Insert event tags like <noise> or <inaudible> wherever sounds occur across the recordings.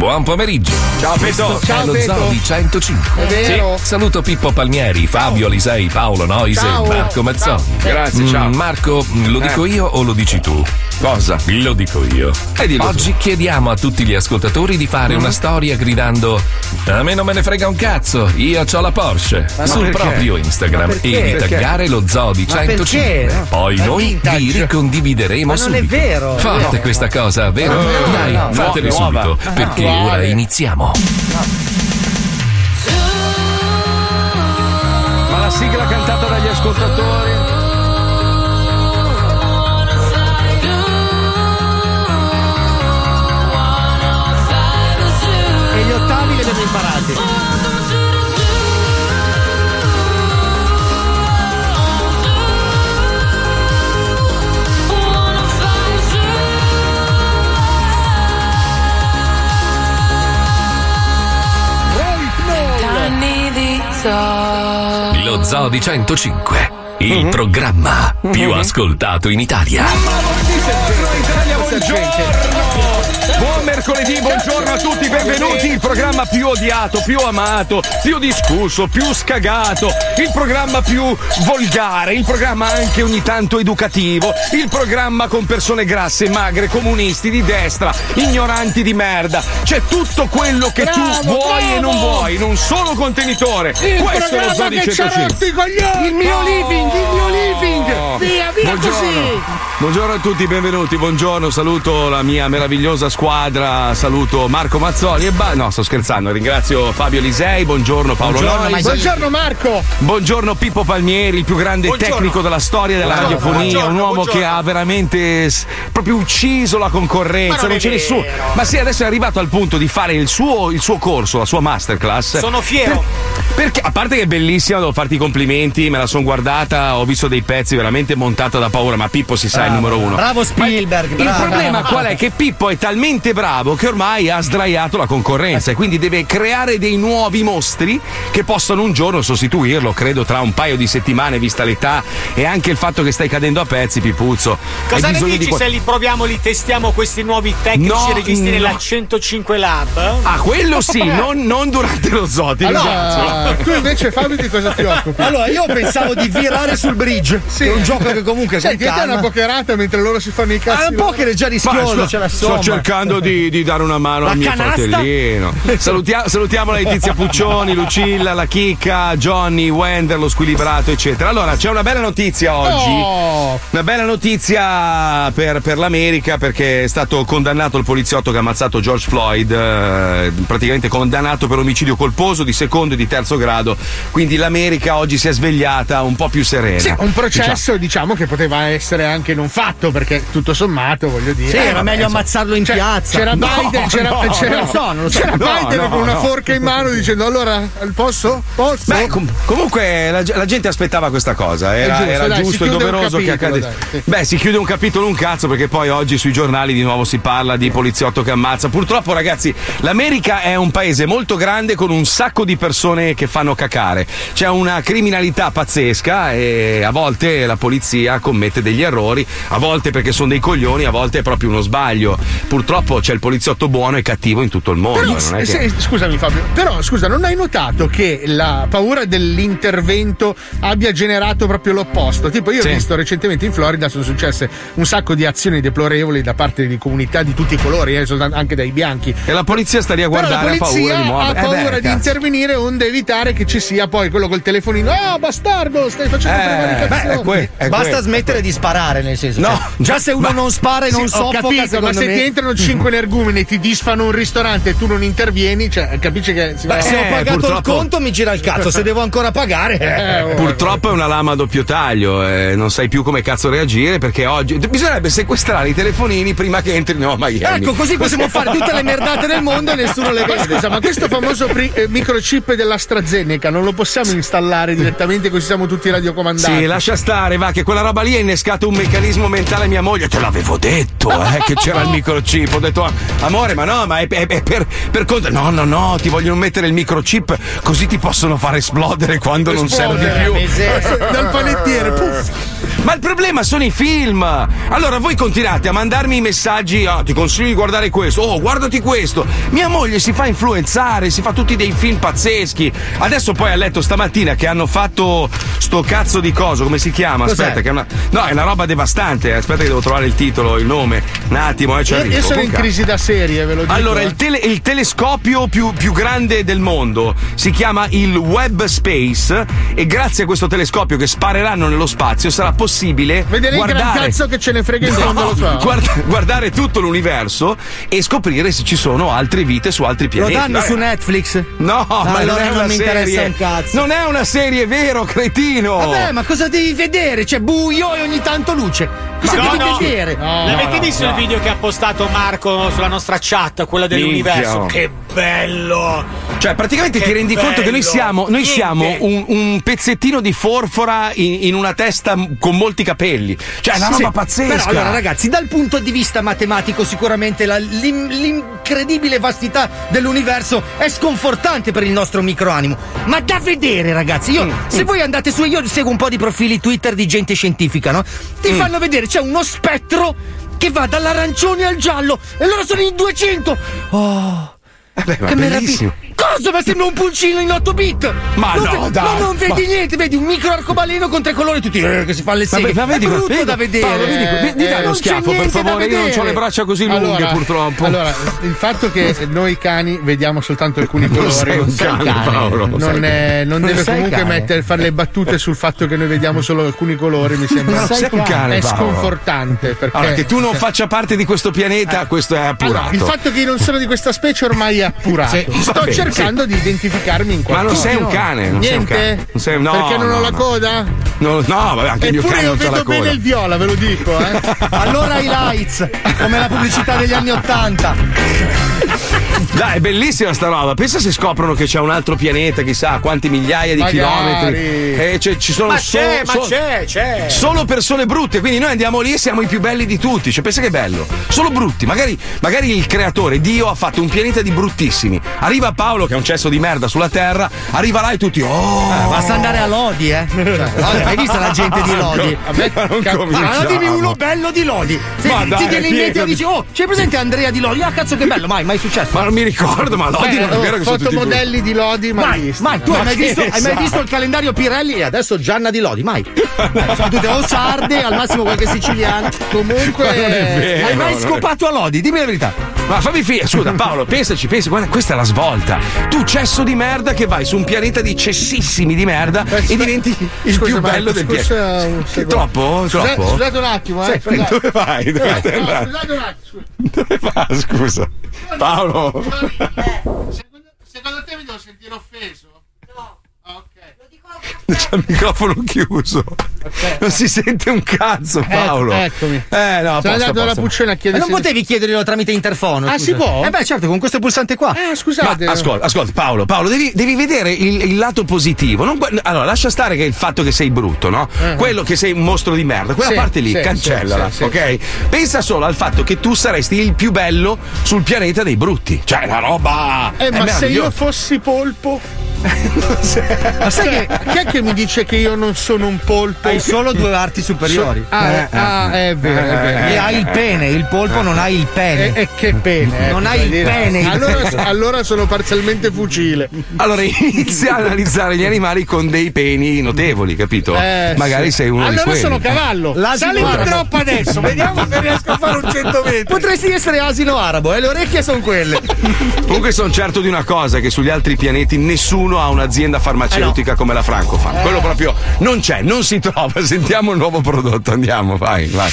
Buon pomeriggio. Ciao Peto. Ciao, è lo Peto. Di 105. È vero. Sì. Saluto Pippo Palmieri, Fabio Lisei, Paolo Noise Ciao. e Marco Mazzoni. Ciao. Grazie, Mm, ciao. Marco, lo dico Eh. io o lo dici tu? Cosa? Lo dico io. Eh, dillo Oggi chiediamo a tutti gli ascoltatori di fare una storia gridando A me non me ne frega un cazzo, io ho la Porsche Ma sul perché? proprio Instagram e perché? di Perché? taggare lo Zoo di Ma 105. perché? Poi Ma noi vintage. vi ricondivideremo Ma non è vero, Fate no. questa cosa, vero? Vero, Dai, no. fatele subito, perché Quale? ora iniziamo. Ma la sigla cantata dagli ascoltatori. Lo Zoo di 105, il programma più ascoltato in Italia. Italia, buongiorno! Buon mercoledì, buongiorno a tutti, benvenuti. Il programma più odiato, più amato, più discusso, più scagato, il programma più volgare, il programma anche ogni tanto educativo, il programma con persone grasse, magre, comunisti, di destra, ignoranti di merda. C'è tutto quello che tu Bravo, vuoi e non bravo! vuoi, in un solo contenitore. Il Questo è lo programma Zoo di che ci ha 105. rotto i coglioni! Il mio living, il mio living! Via, via Buongiorno. così! Buongiorno a tutti, benvenuti. Buongiorno, saluto la mia meravigliosa squadra. Saluto Marco Mazzoli e ba- no, sto scherzando. Ringrazio Fabio Lisei. Buongiorno Paolo Buongiorno, Noi. Buongiorno Marco! Buongiorno Pippo Palmieri, il più grande Buongiorno. tecnico della storia della Buongiorno, radiofonia, un uomo buongiorno. che ha veramente s- proprio ucciso la concorrenza, Ma non non, c'è nessuno. Ma sì, adesso è arrivato al punto di fare il suo, il suo corso, la sua masterclass. Sono fiero. Perché a parte che è bellissima, devo farti i complimenti, me la sono guardata, ho visto dei pezzi veramente montata da paura, ma Pippo si sa è il numero uno. Bravo Spielberg, Il bravo. problema qual è? Che Pippo è talmente bravo che ormai ha sdraiato la concorrenza e quindi deve creare dei nuovi mostri che possano un giorno sostituirlo, credo tra un paio di settimane, vista l'età e anche il fatto che stai cadendo a pezzi, Pipuzzo. Cosa Hai ne dici di se li proviamo, li testiamo questi nuovi tecnici No, registi no. nella 105 Lab? Ah, quello sì, <laughs> non, non durante lo zoo, ti. Allora, tu invece Fabio di cosa ti occupi? Allora, io pensavo di virare sul bridge, Sì. che è un gioco che comunque con Senti, a te è calma. una pokerata mentre loro si fanno i cazzi. Ah, un po' che è già Ma rischioso, sto, c'è la sto cercando di, di dare una mano La al mio canasta? fratellino. Salutia- salutiamo la Letizia Puccioni, Lucilla, la Chicca, Johnny, Wender, lo squilibrato, eccetera. Allora, c'è una bella notizia oggi. Oh, Una bella notizia per, per l'America perché è stato condannato il poliziotto che ha ammazzato George Floyd, eh, praticamente condannato per omicidio colposo di secondo e di terzo grado. Quindi l'America oggi si è svegliata un po' più serena. sì, un Diciamo. processo diciamo che poteva essere anche non fatto perché tutto sommato voglio dire. Sì, Eh, era vabbè, meglio insomma. ammazzarlo in Cioè, piazza. C'era No, Biden, c'era, no, c'era- lo so, so. c'era No, Biden no, con una no. forca in mano dicendo allora posso? Posso? Beh, com- comunque la, la gente aspettava questa cosa, era giusto, era dai, giusto e doveroso che capitolo, dai, sì. Beh, si chiude un capitolo un cazzo perché poi oggi sui giornali di nuovo si parla di poliziotto che ammazza. Purtroppo, ragazzi, l'America è un paese molto grande con un sacco di persone che fanno cacare. C'è una criminalità pazzesca e a volte la polizia commette degli errori, a volte perché sono dei coglioni, a volte è proprio uno sbaglio. Purtroppo c'è il poliziotto buono e cattivo in tutto il mondo. Però, non è che- se- scusami Fabio, però scusa, non hai notato che la paura dell'intervento abbia generato proprio l'opposto? Tipo, io Sì. ho visto recentemente in Florida sono successe un sacco di azioni deplorevoli da parte di comunità di tutti i colori, eh, anche dai bianchi. E la polizia sta lì a Però la guardare, ha paura polizia di ha. Eh paura beh, di intervenire onde evitare che ci sia poi quello col telefonino. Ah, bastardo, stai facendo Eh, prevaricazioni. beh, que- Basta que- smettere di sparare, nel senso. No, cioè, già se uno ma- non spara e non Sì, ho soffoca, capito, ma se me- ti entrano cinque <laughs> energumeni e ti disfano un ristorante e tu non intervieni, cioè, capisci che si va Beh, se ho Eh, pagato il purtroppo- conto mi gira il cazzo, se devo ancora pagare. Eh, oh, Purtroppo è una lama a doppio taglio, eh, non sai più come cazzo reagire perché oggi bisognerebbe sequestrare i telefonini prima che entrino a Miami. Ecco, così possiamo fare tutte le merdate del mondo e nessuno le vede. scusa, ma questo famoso micri- eh, microchip dell'AstraZeneca, non lo possiamo installare direttamente così siamo tutti radiocomandati. Sì, lascia stare, va, che quella roba lì ha innescato un meccanismo mentale a mia moglie. Te l'avevo detto, eh, che c'era il microchip. Ho detto, amore, ma no, ma è, è- è per, per conto. No, no, no, ti vogliono mettere il microchip così ti possono far esplodere quando non servi più. Dal panettiere, puff. Ma il problema sono i film. Allora voi continuate a mandarmi i messaggi, ah, ti consiglio di guardare questo, oh, guardati questo. Mia moglie si fa influenzare, si fa tutti dei film pazzeschi. Adesso poi ha letto stamattina che hanno fatto sto cazzo di coso, come si chiama? Cos'è? Aspetta, che è una. No, è una roba devastante. Aspetta che devo trovare il titolo, il nome. Un attimo, eh, ci arrivo. io sono in crisi da serie, ve lo dico. Allora, eh. il, tele- il telescopio più, più grande del mondo si chiama il Webb Space e grazie a questo telescopio che spareranno nello spazio sarà possibile Vedere il gran guardare cazzo che ce ne frega in fondo lo so. <laughs> guarda- guardare tutto l'universo e scoprire se ci sono altre vite su altri Lo pianeti. danno Vabbè. su Netflix? No, ma allora non è non mi serie. interessa un cazzo. Non è una serie, vero, cretino? Vabbè, ma cosa devi vedere? C'è buio e ogni tanto luce. Cosa No, devi no. vedere? L'avete no, visto no. il video che ha postato Marco sulla nostra chat, quella dell'universo? Minchia. Che bello! Cioè, praticamente Che ti rendi conto che noi bello. siamo, noi siamo un, un pezzettino di forfora in, in una testa con molti capelli. Cioè, è una Sì, roba pazzesca. Però allora ragazzi, dal punto di vista matematico sicuramente la- l'im- l'incredibile vastità dell'universo è sconfortante per il nostro microanimo. Ma da vedere ragazzi, io se voi andate su, io seguo un po' di profili Twitter di gente scientifica, no? Ti fanno vedere, c'è uno spettro che va dall'arancione al giallo e loro sono in 200. Oh. Beh, ma che bellissimo. meraviglia! Cosa? Ma sembra un pulcino in 8 bit! Ma non no, ve- dai, Ma non vedi ma- niente, vedi un micro arcobaleno con tre colori tutti eh, che si fanno le Ma, seghe. ma vedi, è brutto vedi- da vedere. Paolo, vedi, vedi, dai Eh, uno non c'è schiaffo per favore. Io non ho le braccia così lunghe, Allora, purtroppo. Allora, il fatto che noi cani vediamo soltanto alcuni colori sei un cane, Paolo. non, è- non Non deve comunque cane. mettere, fare le battute sul fatto che noi vediamo solo alcuni colori. Mi sembra Non sei un cane, è sconfortante. Perché, Allora, che tu non faccia parte di questo pianeta, questo è appurato. Il fatto che io non sono di questa specie ormai è appurato. Sto bene, cercando di identificarmi in Ma qualcosa. non sei un cane, non sei un Niente? cane. Non sei- no, Perché non no, ho la no. coda? No, no, vabbè, anche il mio Eppure cane io non c'ha la vedo coda. bene il viola, ve lo dico, eh. <laughs> Allora i lights, come la pubblicità degli anni Ottanta. Dai, è bellissima sta roba. Pensa se scoprono che c'è un altro pianeta, chissà quanti migliaia di Magari. chilometri. E c'è- ci sono Ma so- c'è, ma c'è, c'è. Solo persone brutte, quindi noi andiamo lì e siamo i più belli di tutti. Cioè, pensa che bello. Solo brutti. Magari, magari il creatore, Dio, ha fatto un pianeta di bruttissimi. Arriva Paolo, che è un cesso di merda sulla Terra, arriva là e tutti. Oh! Basta andare a Lodi, eh. <laughs> Cioè, Lodi, hai visto la gente di Lodi? A me. Allora dimmi uno bello di Lodi. Se Ma ti viene in mente e dici, oh, c'è presente Andrea di Lodi? Ah, cazzo che bello, mai, mai successo. Ma non mi ricordo, ma Lodi Beh, non è vero che sono tutti fotomodelli di Lodi mai, Mai, visti. mai, tu hai Ma mai, che visto, hai mai visto il calendario Pirelli e adesso Gianna di Lodi? Mai. Eh, Sono tutte o sarde, al massimo qualche siciliano. Comunque Ma non è vero. Hai mai scopato a Lodi? Dimmi la verità. Ma fammi finire, scusa <laughs> Paolo, pensaci, pensa, guarda, questa è la svolta. Tu cesso di merda che vai su un pianeta di cessissimi di merda Eh, e diventi il scusa, più bello del pianeta. Troppo? Troppo? Scusate un attimo, eh. Sì, dove vai? Dove Eh, stai no, andando? scusate un attimo, scusa. Dove vai? Scusa. Paolo. Secondo, secondo te mi devo sentire offeso? C'è il microfono chiuso. Non si sente un cazzo, Paolo. eccomi. Eh, no, Sono posto, andato a dalla posto. Puccione a Ma chiedere non potevi chiederglielo tramite interfono? Ah, scusa? si può? Eh beh, certo, con questo pulsante qua. Ma scusate. ascolta, ascolta, Paolo, Paolo, devi, devi vedere il, il lato positivo. Non allora, lascia stare che il fatto che sei brutto, no? Quello che sei un mostro di merda, quella Eh. Sì, parte lì, sì, cancellala, sì, sì, ok? Pensa solo al fatto che tu saresti il più bello sul pianeta dei brutti. Cioè, una roba. Eh, ma se io fossi polpo. <laughs> Ma sai che Chi è che mi dice che io non sono un polpo? hai solo due arti superiori? Ah, eh, ah, è vero, è vero. E hai il pene, il polpo non ha il pene. E, e che pene. eh, Non hai il dire? pene. Allora, allora sono parzialmente fucile. Allora inizia a analizzare gli animali con dei peni notevoli, capito? Eh, Magari sì. sei uno allora di quelli. sono cavallo. L'asino Sali in troppo adesso. Vediamo se riesco a fare un 100 metri. Potresti essere asino arabo e le orecchie sono quelle. Comunque sono certo di una cosa, che sugli altri pianeti nessuno ha un'azienda farmaceutica come la Francofarm. Quello proprio non c'è, non si trova. <laughs> Sentiamo il nuovo prodotto, andiamo, vai, vai.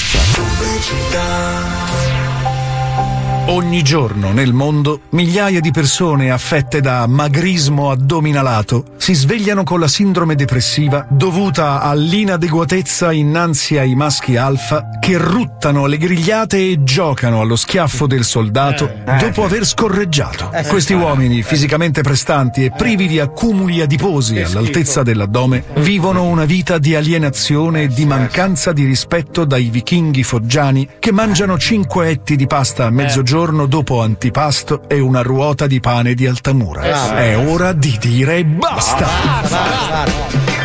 Ogni giorno nel mondo migliaia di persone affette da magrismo addominalato si svegliano con la sindrome depressiva dovuta all'inadeguatezza innanzi ai maschi alfa che ruttano alle grigliate e giocano allo schiaffo del soldato dopo aver scorreggiato. Questi uomini fisicamente prestanti e privi di accumuli adiposi all'altezza dell'addome vivono una vita di alienazione e di mancanza di rispetto dai vichinghi foggiani che mangiano cinque etti di pasta a mezzogiorno dopo antipasto e una ruota di pane di Altamura. È ora di dire basta!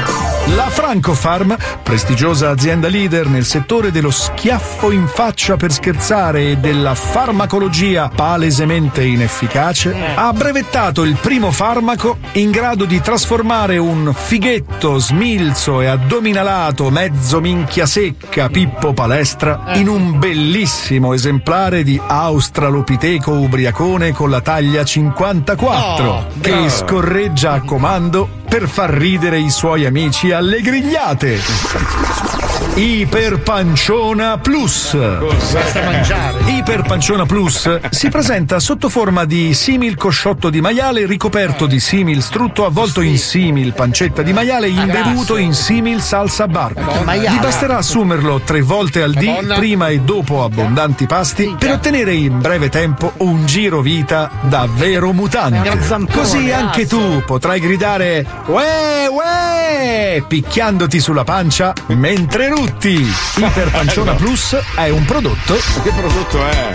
La Francofarm, prestigiosa azienda leader nel settore dello schiaffo in faccia per scherzare e della farmacologia palesemente inefficace, ha brevettato il primo farmaco in grado di trasformare un fighetto smilzo e addominalato mezzo minchia secca Pippo Palestra in un bellissimo esemplare di Australopiteco ubriacone con la taglia 54 che scorreggia a comando per far ridere i suoi amici alle grigliate. Iperpanciona Plus. Basta mangiare. Iperpanciona Plus si presenta sotto forma di simil cosciotto di maiale ricoperto di simil strutto avvolto in simil pancetta di maiale imbevuto in simil salsa barba. Vi basterà assumerlo tre volte al dì, prima e dopo abbondanti pasti, per ottenere in breve tempo un giro vita davvero mutante. Così anche tu potrai gridare Uè, uè! picchiandoti sulla pancia mentre rutti. Iperpanciona <laughs> Plus è un prodotto Che prodotto è?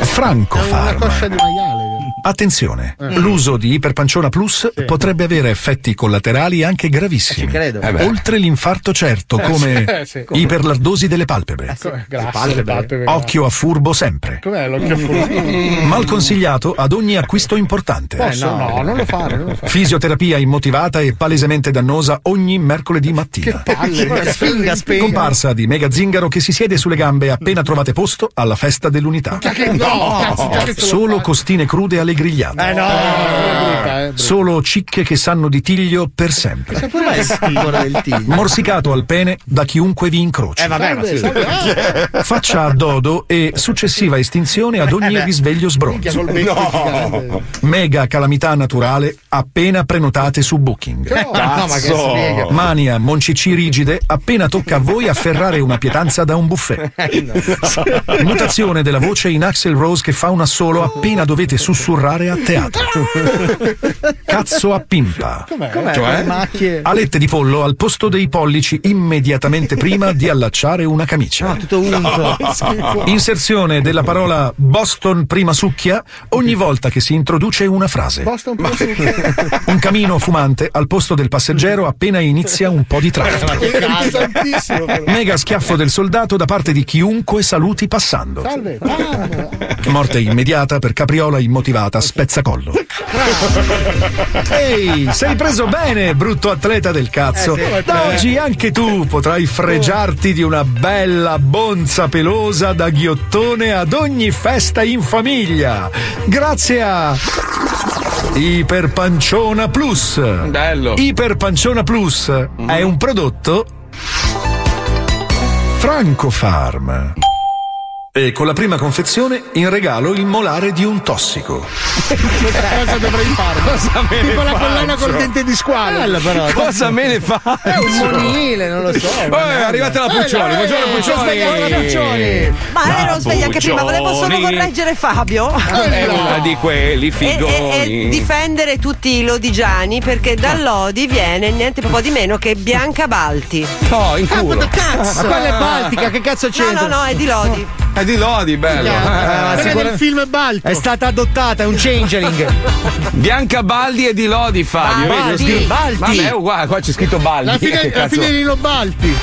Franco Una Farm. coscia di maiale. Attenzione, l'uso di Iperpanciona Plus potrebbe avere effetti collaterali anche gravissimi. credo. Eh beh. Oltre l'infarto certo, come Eh, sì. <laughs> iperlardosi delle palpebre. Come- Grazie, le palpebre. Occhio a furbo sempre. Com'è l'occhio a furbo? <laughs> Mal consigliato ad ogni acquisto importante. Posso? no, non lo fare, non lo fare. Fisioterapia immotivata e palesemente dannosa ogni mercoledì mattina. Palle, Spinga, spinga. Comparsa di Mega Zingaro che si siede sulle gambe appena trovate posto alla festa dell'unità. Che no, cazzo, che lo Solo costine crude alle grigliate. Eh no, Eh, eh, brutta. Solo cicche che sanno di tiglio per sempre. <laughs> Morsicato al pene da chiunque vi incroci. Eh vabbè, ma sì. <laughs> Faccia a dodo e successiva estinzione ad ogni risveglio sbronzo. gigante. Mega calamità naturale appena prenotate su Booking. No, no. Mania moncicci rigide appena tocca a voi afferrare una pietanza da un buffet. Mutazione della voce in Axel Rose che fa un assolo appena dovete sussurrare a teatro. <laughs> Cazzo a pimpa. Com'è? Com'è? Cioè? Macchie. Alette di pollo al posto dei pollici immediatamente prima di allacciare una camicia. No, tutto unto. Inserzione della parola Boston prima succhia ogni volta che si introduce una frase. Basta un po' su. Un camino fumante al posto del passeggero appena inizia un po' di traffico. Mega schiaffo del soldato da parte di chiunque saluti passando. Salve. Morte immediata per capriola immotivata spezzacollo. Ehi, sei preso bene, brutto atleta del cazzo. Da oggi anche tu potrai fregiarti di una bella bonza pelosa da ghiottone ad ogni festa in famiglia. Grazie a Iperpanciona Plus. Bello. Iperpanciona Plus è un prodotto Francofarm. E con la prima confezione in regalo il molare di un tossico. Cosa dovrei fare? <laughs> Cosa me ne Tipo la collana col dente di squalo. Però. Cosa me ne fa? È un monile, non lo so. Oh, è arrivata la Puccioni. Buongiorno Svegliamo Puccioni. Ma La ero sveglia anche prima, volevo solo correggere Fabio È una di quelli e, e- e figoni. difendere tutti i lodigiani perché da Lodi viene niente proprio di meno che Bianca Balti. No, in culo. Ma quella è Baltica, che cazzo No, c'entra? no, no, è di Lodi. È di Lodi, bello. Ah, Quella sicura- del film Balto. È stata adottata, è un changeling. <laughs> Bianca Baldi e di Lodi, Fabio. Baldi, Vedi, scritto- Baldi. Vabbè, è uguale, qua c'è scritto Baldi. La fine, la fine di Nino Balti.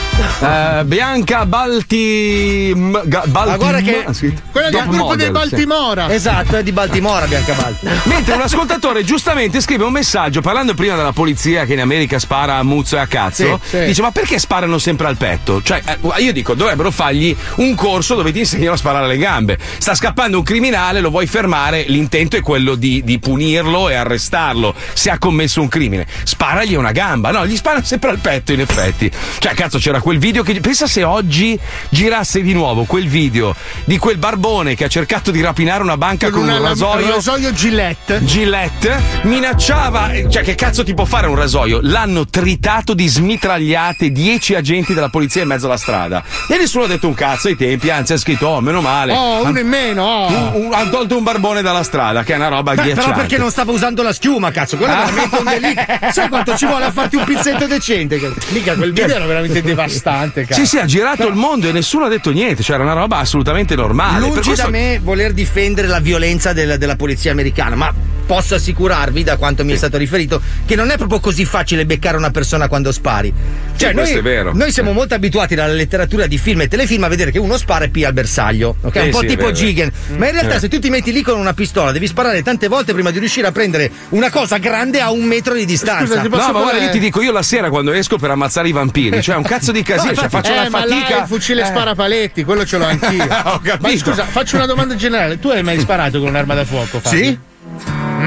Eh, Bianca Balti. Balti Ma guarda che-. Quella del gruppo model, dei Baltimora. Esatto, è di Baltimora Biancabalti. sì. Mentre un <laughs> ascoltatore giustamente scrive un messaggio parlando prima della polizia che in America spara a muzzo e a cazzo. Sì, sì. Dice: Ma perché sparano sempre al petto? Cioè, eh, io dico, dovrebbero fargli un corso dove ti insegnano insegnano a sparare alle gambe. Sta scappando un criminale, lo vuoi fermare, l'intento è quello di, di punirlo e arrestarlo se ha commesso un crimine. Sparagli una gamba, no, gli spara sempre al petto in effetti. Cioè, cazzo, c'era quel video che. Pensa se oggi girasse di nuovo quel video di quel barbone che ha cercato di rapinare una banca con, una un rasoio. rasoio Gillette. Gillette minacciava, cioè che cazzo ti può fare un rasoio? L'hanno tritato di smitragliate 10 agenti della polizia in mezzo alla strada. E nessuno ha detto un cazzo ai tempi, anzi ha scritto, oh, meno male. Oh, uno in meno. oh. Un- un- hanno tolto un barbone dalla strada, che è una roba Beh, ghiacciante. però perché non stava usando la schiuma, cazzo? Quello è <laughs> Ah. veramente un delitto. Sai quanto ci vuole a farti un pizzetto decente? Mica quel video era veramente devastante, cazzo. Sì, sì, ha girato il mondo e nessuno ha detto niente, cioè era una roba assolutamente normale. Lungi questo- da me voler difendere la violenza del- della polizia americana, ma posso assicurarvi, da quanto mi è stato riferito, che non è proprio così facile beccare una persona quando spari. Cioè, Sì, noi, questo è vero. noi siamo molto abituati dalla letteratura di film e telefilm a vedere che uno spara e pia al bersaglio. Ok? Sì, un po' sì, tipo vero. Jigen. Ma in realtà, Eh. se tu ti metti lì con una pistola, devi sparare tante volte prima di riuscire a prendere una cosa grande a un metro di distanza. No, ma guarda, io ti dico, io la sera quando esco per ammazzare i vampiri, cioè un cazzo di casino, <laughs> cioè faccio eh, una ma là fatica. il fucile Eh. sparapaletti, quello ce l'ho <laughs> anch'io. Ho capito. Ma scusa, faccio una domanda generale. Tu hai mai sparato con un'arma da fuoco? Fabio? Sì?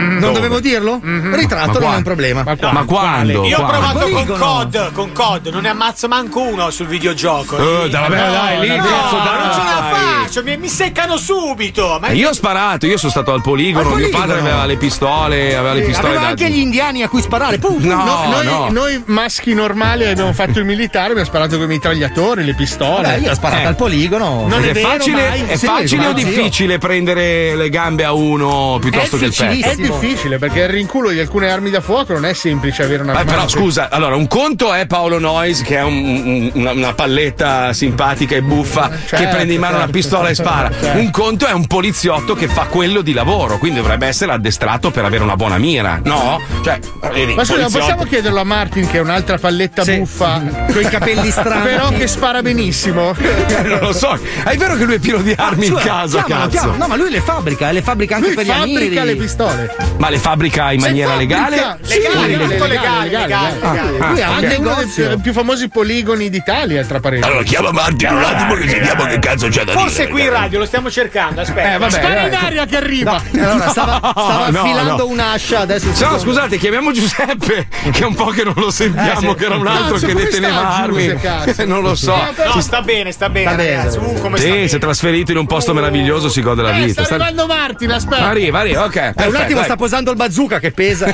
Non dovevo dirlo? Ritratto, non è un problema. Ma, Ma quando? Io ho Quando? provato con. COD, con COD, non ne ammazzo manco uno sul videogioco. Eh, dai, vabbè, dai, lì, no, cazzo, non ce la dai. faccio, mi, mi seccano subito. Ma E Io ho sparato, io sono stato al poligono, Al mio poligono? padre aveva le pistole, aveva le pistole Aveva da. anche gli indiani a cui sparare. Pum, pum, No, No, noi, no. noi maschi normali abbiamo fatto il militare, abbiamo sparato con i mitragliatori, le pistole. Vabbè, io ho sparato Eh. al poligono. Non è è vero, facile, è Sì, facile o difficile prendere le gambe a uno piuttosto che il petto? È difficilissimo. Difficile perché il rinculo di alcune armi da fuoco non è semplice avere una Eh, però scusa, allora un conto è Paolo Noyes che è un- un- una, una palletta simpatica e buffa che Certo, prende in mano una certo. pistola e spara. Certo. Un conto è un poliziotto che fa quello di lavoro, quindi dovrebbe essere addestrato per avere una buona mira, no? Cioè, vedi, Ma scusa, possiamo chiederlo a Martin che è un'altra palletta Sì. buffa Con i capelli strani. però che spara benissimo. <laughs> Non lo so. È vero che lui è pieno di armi in Scusa, casa, chiamalo, cazzo. chiamalo. No, ma lui le fabbrica, le fabbrica anche Lui per gli fabbrica amiri. le pistole. Ma le fabbrica in maniera fabbrica? legale? Sì, Legale, legale, legale, legale. Ah, Lui ha ok. anche uno dei più, più famosi poligoni d'Italia, tra parentesi. Allora chiama Martin un attimo che sentiamo che cazzo c'è da Forse dire. qui in radio lo stiamo cercando, aspetta. Eh, vabbè, Spara in aria che arriva. Allora, stava, <laughs> stava No, affilando no. un'ascia adesso. No, secondo- scusate, chiamiamo Giuseppe, che è un po' che non lo sentiamo, Eh, sì. che era un altro Cazzo, che deteneva armi. <laughs> Non lo so. No, sta bene, sta bene, Sta bene. ragazzi. Uh, come sta Sì, si è trasferito in un posto meraviglioso, si gode la Eh, vita. sta arrivando Martin, aspetta. Arriva, arriva, ok. Un attimo dai. sta posando il bazooka che pesa.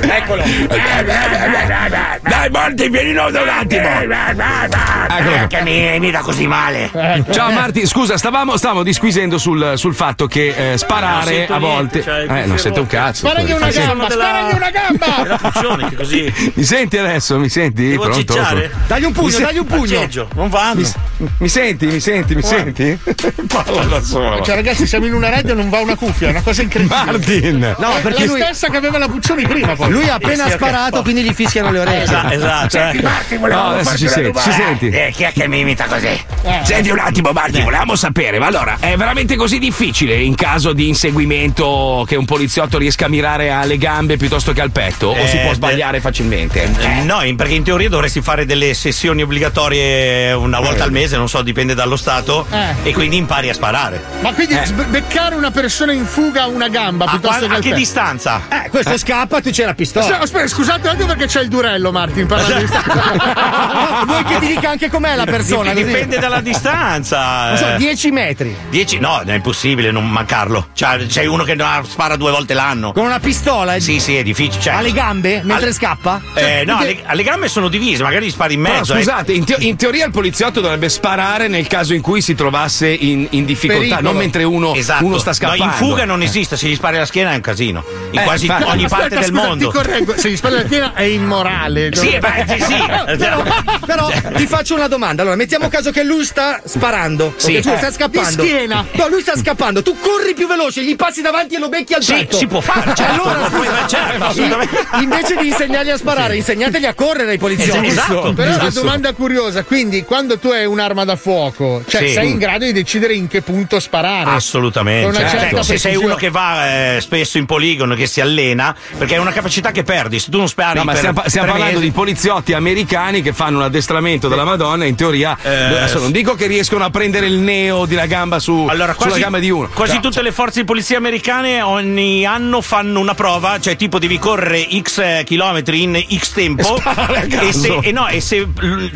Eccolo. Dai Martin, vieni no da un attimo. Eccolo. Che mi, mi dà così male. Ciao Marti, scusa, stavamo, stavamo disquisendo sul, sul fatto che eh, sparare a niente, volte. cioè, il eh, non sento un cazzo. Sparagli una Sì. gamba, della- sparagli una gamba. Così. Mi senti adesso? Mi senti? Devo Pronto? cicciare? Dagli un pugno, se- dagli un pugno. Parcheggio, non vanno. Mi, mi senti? Mi senti? Mi senti? <laughs> Parla da solo. Cioè, ragazzi, siamo in una radio e non va una cuffia, è una cosa incredibile. Martin! No, È perché la lui, stessa che aveva la Puccioni prima, poi. lui ha appena Sì, sparato, quindi gli fischiano le orecchie. Esatto, esatto. eh. Martin, No, volevamo adesso farti ci senti, ci senti. Eh, chi è che mi imita così? Eh. Senti un attimo Martin, volevamo sapere, ma allora, è veramente così difficile in caso di inseguimento che un poliziotto riesca a mirare alle gambe piuttosto che al petto? o si Eh, può sbagliare facilmente? Eh, No, in- perché in teoria dovresti fare delle sessioni obbligatorie una volta al mese, non so, dipende dallo stato, Eh. e quindi impari a sparare. Ma quindi Eh. beccare una persona in fuga a una gamba A, piuttosto qua- che a che petto. distanza? Eh, questo scappa, tu c'è la pistola. Aspetta, aspetta, scusate anche perché c'è il durello, Martin. Parlando di <laughs> Vuoi che ti dica anche com'è la persona? Dip- dipende dalla distanza. Non so, eh. 10 metri. 10 no, è impossibile non mancarlo. Cioè, c'è uno che spara due volte l'anno. Con una pistola? Sì, sì, è difficile. Cioè, Alle gambe? Mentre Al- scappa? Eh, no, alle, alle gambe sono divise, magari gli spari in Però mezzo. eh. scusate, in, teo- in teoria il poliziotto dovrebbe sparare nel caso in cui si trovasse in, in difficoltà, Pericolo. non mentre uno, Esatto. uno sta scappando. No, in fuga non esiste, se gli spari alla schiena è un casino. In Eh, quasi infatti. ogni parte Aspetta, del mondo. Ti correggo, se gli spalla la piena è immorale. Sì, beh, sì, sì. <laughs> Però, però ti faccio una domanda. Allora, mettiamo caso che lui sta sparando. Sì. Tu Eh, sta scappando. di schiena. No, lui sta scappando. Tu corri più veloce, gli passi davanti e lo becchi al Sì, petto. si può fare, <laughs> certo. Allora, scusa, certo, invece di insegnargli a sparare, insegnateli a correre ai poliziotti. Esatto. Però una Giusto. domanda curiosa, quindi quando tu hai un'arma da fuoco, cioè Sì. sei in grado di decidere in che punto sparare? Assolutamente. Una certa se sei uno che va eh, spesso in poligono, che si allena, perché è una capacità che perdi. Se tu non spari No, ma per stiamo, stiamo parlando mesi- di poliziotti americani che fanno un addestramento della Madonna e in teoria Eh, adesso non dico che riescono a prendere il neo di una gamba su, Allora, quasi, sulla gamba di uno. quasi Però, tutte le forze di polizia americane ogni anno fanno una prova, cioè tipo devi correre x eh, chilometri in x tempo <laughs> e caso. se, e no, e se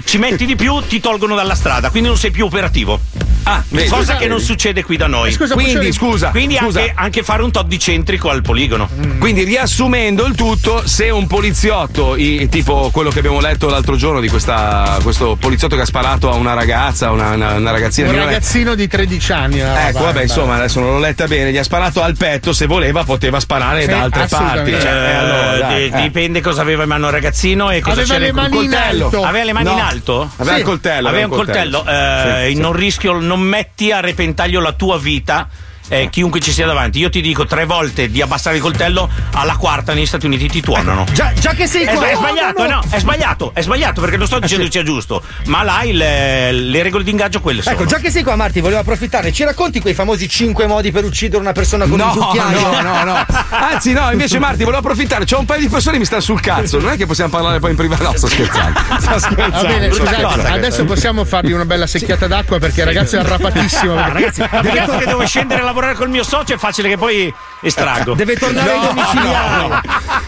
ci metti di più ti tolgono dalla strada, quindi non sei più operativo. Ah, cosa scusa, che non succede qui da noi. Scusa, Quindi, scusa, quindi scusa. Anche, anche fare un tot di centrico al poligono. Quindi riassumendo il tutto, se un poliziotto, i- tipo quello che abbiamo letto l'altro giorno di questa, questo poliziotto che ha sparato a una ragazza, una, una- una ragazzina Un ragazzino di 13 anni. Ecco, roba, vabbè, eh, insomma, adesso non l'ho letta bene. Gli ha sparato al petto, se voleva, poteva sparare Sì, da altre parti. Cioè, eh, allora, Eh, dai, di- eh. Dipende cosa aveva in mano il ragazzino e cosa Aveva c'era le in mani in coltello. alto. Aveva le mani No. in alto? Aveva Sì. il coltello. Aveva un coltello, eh, Sì, sì. non rischio, non metti a repentaglio la tua vita. Eh, chiunque ci sia davanti, io ti dico tre volte di abbassare il coltello, alla quarta negli Stati Uniti ti tuonano. Già, già che sei È, qua. è sbagliato, no, è sbagliato, è sbagliato perché non sto dicendo che sia giusto, ma là il- le regole di ingaggio quelle sono. Ecco, già che sei qua, Marti, volevo approfittare. Ci racconti quei famosi 5 modi per uccidere una persona con un No, cucchiaio? no, no, no. Anzi, no, invece, Marti, volevo approfittare. C'è un paio di persone che mi stanno sul cazzo. Non è che possiamo parlare poi in privato. No, sto scherzando. <laughs> Sto scherzando. Va bene, scusate, scherzando. adesso possiamo fargli una bella secchiata d'acqua perché il ragazzo è arrapatissimo. Ah, ragazzi, peccato <laughs> che devo scendere a lavorare col mio socio, è facile che poi estraggo. Deve tornare ai domiciliari.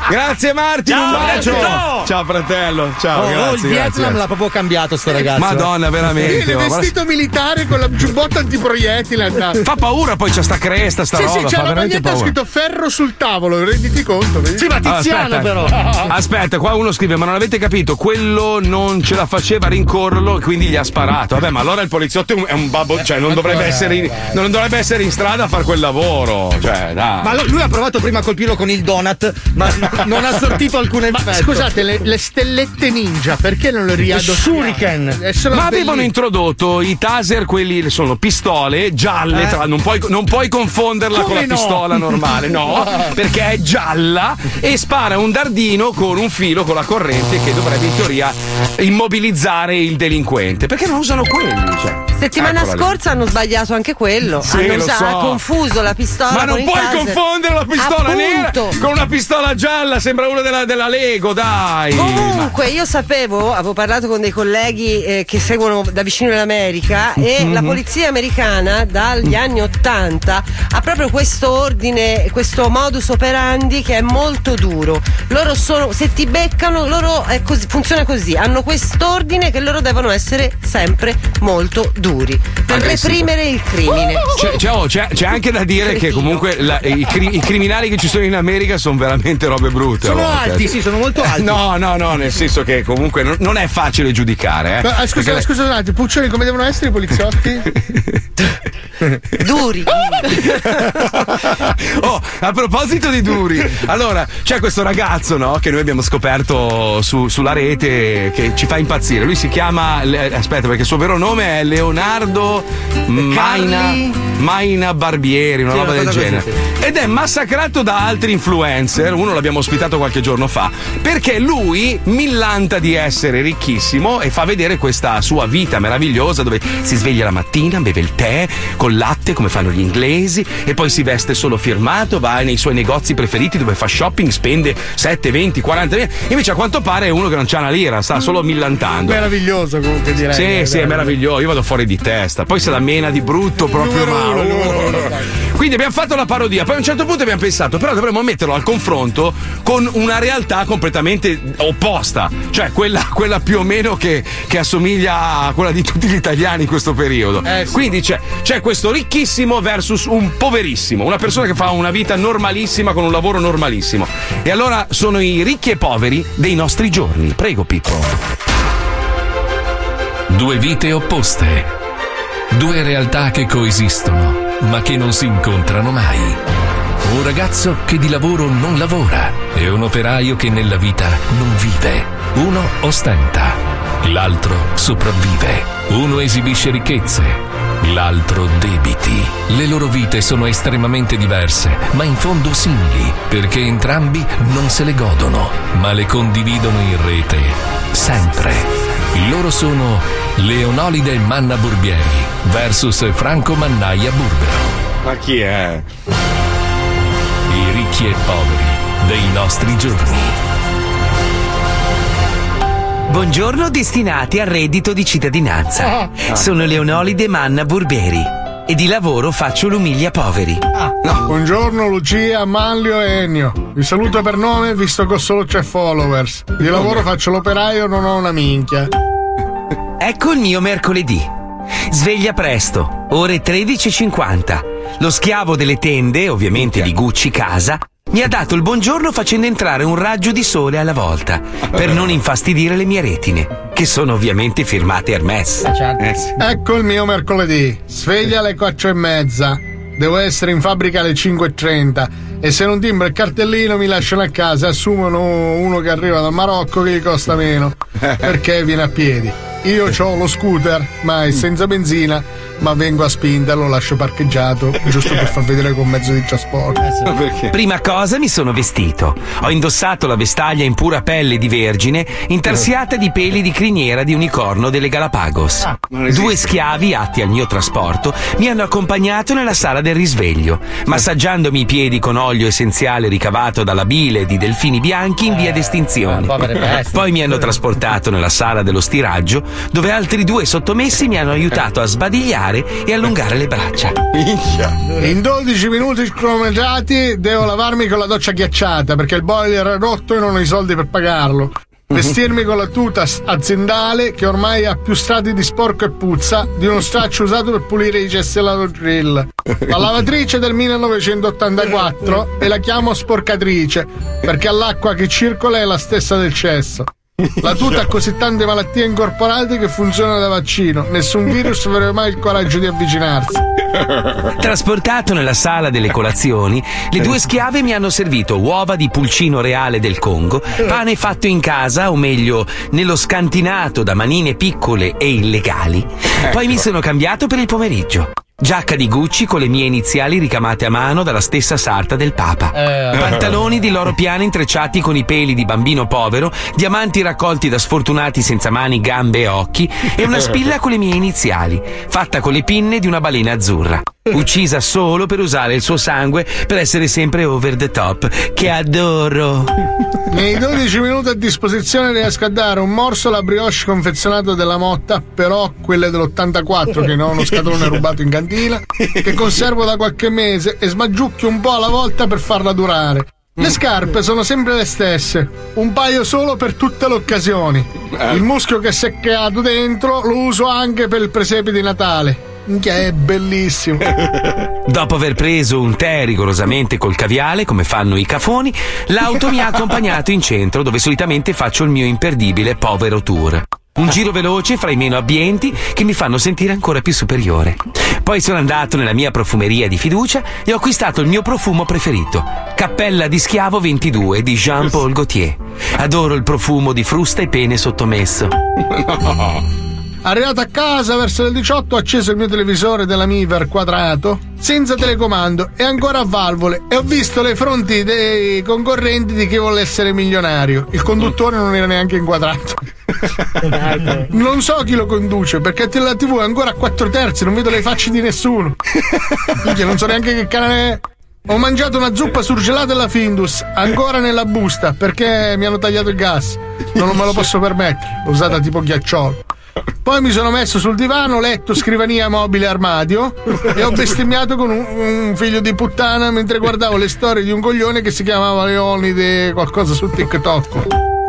Grazie, Marti. Ciao, un bacio. ragazzi, ciao. Ciao, fratello. Ciao, Oh, grazie. oh, il Vietnam grazie. l'ha proprio cambiato sto ragazzo. Madonna, veramente. Il vestito militare con la giubbotta antiproiettile. Fa paura, poi c'è sta cresta, sta Sì, roba. sì, c'è fa la veramente maglietta paura. scritto ferro sul tavolo, renditi conto. vedi? Sì, ma Tiziano aspetta. però. <laughs> Aspetta, qua uno scrive: Ma non avete capito? Quello non ce la faceva a rincorrerlo e quindi gli ha sparato. Vabbè, ma allora il poliziotto è un, è un babbo, cioè non dovrebbe, essere in, non dovrebbe essere in strada a fare quel lavoro. Cioè, dai. Ma lui ha provato prima a colpirlo con il donut, ma non ha sortito alcun Ma effetto. scusate, le, le stellette ninja, perché non le riadossiamo? Shuriken. Eh, Ma avevano introdotto i taser, quelli sono pistole gialle, tra- non, puoi, non puoi confonderla con Come la no? pistola normale, no, <laughs> perché è gialla e spara un dardino con un filo con la corrente che dovrebbe in teoria immobilizzare il delinquente. Perché non usano quelli? Cioè, Settimana eccola lì. scorsa hanno sbagliato anche quello. Sì, hanno lo usa- so. ha confuso la pistola. Ma non puoi taser. confondere la pistola nera Appunto. con una pistola gialla, sembra uno della, della Lego, dai. Comunque, io sapevo, avevo parlato con dei colleghi eh, che seguono da vicino l'America e Mhm. la polizia americana dagli anni 80 ha proprio questo ordine, questo modus operandi che è molto duro. Loro sono, se ti beccano, loro così- funziona così, hanno quest'ordine che loro devono essere sempre molto duri per Aggressivo. reprimere il crimine. C'è, c'è- oh, c'è- c'è anche da dire che comunque la- i, cri- i criminali che ci sono in America sono veramente robe brutte. a Sono volte. alti, sì, sono molto alti. No, no, no, nel senso che comunque non, non è facile giudicare. Eh. Ma, ah, scusa, scusa un attimo, Puccioni, come devono essere i poliziotti? <laughs> Duri. <laughs> Oh, a proposito di duri, allora c'è questo ragazzo no, che noi abbiamo scoperto su- sulla rete che ci fa impazzire. Lui si chiama, le- aspetta perché il suo vero nome è Leonardo Maina, Maina Barbieri, una Sì, roba una del cosa così, genere. Ed è massacrato da altri influencer, uno l'abbiamo ospitato qualche giorno fa, perché lui millanta di essere ricchissimo e fa vedere questa sua vita meravigliosa dove si sveglia la mattina, beve il tè col latte come fanno gli inglesi e poi si veste solo firmato, va nei suoi negozi preferiti dove fa shopping, spende 7, 20, 40 mila. Invece a quanto pare è uno che non c'ha una lira, sta solo millantando. Meraviglioso comunque direi. Sì, Eh, sì, è meraviglioso. Io vado fuori di testa. Poi se la mena di brutto proprio male. Quindi abbiamo fatto la parodia. Poi a un certo punto abbiamo pensato, però dovremmo metterlo al confronto con una realtà completamente opposta. Cioè quella, quella più o meno che, che assomiglia a quella di tutti gli italiani in questo periodo. Eh, sì. Quindi c'è, c'è questo ricchissimo versus un poverissimo. Una persona che fa una vita normalissima con un lavoro normalissimo. E allora sono i ricchi e poveri dei nostri giorni. Prego, Pippo. Due vite opposte. Due realtà che coesistono, ma che non si incontrano mai. Un ragazzo che di lavoro non lavora e un operaio che nella vita non vive. Uno ostenta, l'altro sopravvive. Uno esibisce ricchezze, l'altro debiti. Le loro vite sono estremamente diverse, ma in fondo simili, perché entrambi non se le godono, ma le condividono in rete, sempre. Loro sono Leonolide Manna Burbieri versus Franco Mannaia Burbero. Ma chi è? ricchi e poveri dei nostri giorni. Buongiorno destinati al reddito di cittadinanza. Sono Leonolide Manna Burberi e di lavoro faccio l'umilia poveri. Buongiorno Lucia, Manlio e Ennio. Vi saluto per nome visto che solo c'è followers. Di lavoro faccio l'operaio, non ho una minchia. Ecco il mio mercoledì. Sveglia presto, ore 13.50. Lo schiavo delle tende, ovviamente di Gucci casa, mi ha dato il buongiorno facendo entrare un raggio di sole alla volta, per non infastidire le mie retine, che sono ovviamente firmate Hermes. Ecco il mio mercoledì. Sveglia alle 4 e mezza. Devo essere in fabbrica alle 5.30 e se non timbro il cartellino mi lasciano a casa e assumono uno che arriva dal Marocco che gli costa meno perché viene a piedi. Io <laughs> ho lo scooter, ma è senza benzina, ma vengo a spinta, lo lascio parcheggiato, giusto per far vedere con mezzo di trasporto. Prima cosa mi sono vestito. Ho indossato la vestaglia in pura pelle di vergine, intarsiata di peli di criniera di unicorno delle Galapagos. Due schiavi atti al mio trasporto mi hanno accompagnato nella sala del risveglio, massaggiandomi i piedi con olio essenziale ricavato dalla bile di delfini bianchi in via d'estinzione. bestie. Poi mi hanno trasportato nella sala dello stiraggio, dove altri due sottomessi mi hanno aiutato a sbadigliare e allungare le braccia. In 12 minuti cronometrati devo lavarmi con la doccia ghiacciata perché il boiler è rotto e non ho i soldi per pagarlo. Vestirmi con la tuta aziendale che ormai ha più strati di sporco e puzza di uno straccio usato per pulire i cessi grill. La lavatrice del 1984 e la chiamo sporcatrice perché l'acqua che circola è la stessa del cesso. La tuta ha così tante malattie incorporate che funziona da vaccino. Nessun virus avrebbe mai il coraggio di avvicinarsi. Trasportato nella sala delle colazioni, le due schiave mi hanno servito uova di pulcino reale del Congo, pane fatto in casa, o meglio, nello scantinato da manine piccole e illegali. Poi mi sono cambiato per il pomeriggio. Giacca di Gucci con le mie iniziali ricamate a mano dalla stessa sarta del Papa. Pantaloni di loro piana intrecciati con i peli di bambino povero, diamanti raccolti da sfortunati senza mani, gambe e occhi e una spilla con le mie iniziali, fatta con le pinne di una balena azzurra. Uccisa solo per usare il suo sangue per essere sempre over the top. Che adoro! Nei 12 minuti a disposizione riesco a dare un morso alla brioche confezionato della Motta, però quelle dell'84 che non ho uno scatolone rubato in cantina, che conservo da qualche mese e smagiucchio un po' alla volta per farla durare. Le scarpe sono sempre le stesse, un paio solo per tutte le occasioni. Il muschio che si è creato dentro lo uso anche per il presepe di Natale. Minchia, è bellissimo. <laughs> Dopo aver preso un tè rigorosamente col caviale, come fanno i cafoni, l'auto mi ha accompagnato in centro dove solitamente faccio il mio imperdibile povero tour. Un giro veloce fra i meno abbienti che mi fanno sentire ancora più superiore. Poi sono andato nella mia profumeria di fiducia e ho acquistato il mio profumo preferito, Cappella di Schiavo 22 di Jean-Paul Gaultier. Adoro il profumo di frusta e pene sottomesso. <laughs> Arrivato a casa verso le 18 ho acceso il mio televisore della Miver quadrato senza telecomando e ancora a valvole e ho visto le fronti dei concorrenti di chi vuole essere milionario. Il conduttore non era neanche inquadrato. Non so chi lo conduce perché la TV è ancora a 4 terzi, non vedo le facce di nessuno. Minchia, non so neanche che canale è. Ho mangiato una zuppa surgelata alla Findus, ancora nella busta, perché mi hanno tagliato il gas. Non me lo posso permettere, l'ho usata tipo ghiacciolo. Poi mi sono messo sul divano, letto, scrivania, mobile, armadio e ho bestemmiato con un, un figlio di puttana mentre guardavo le storie di un coglione che si chiamava Leonide qualcosa su TikTok.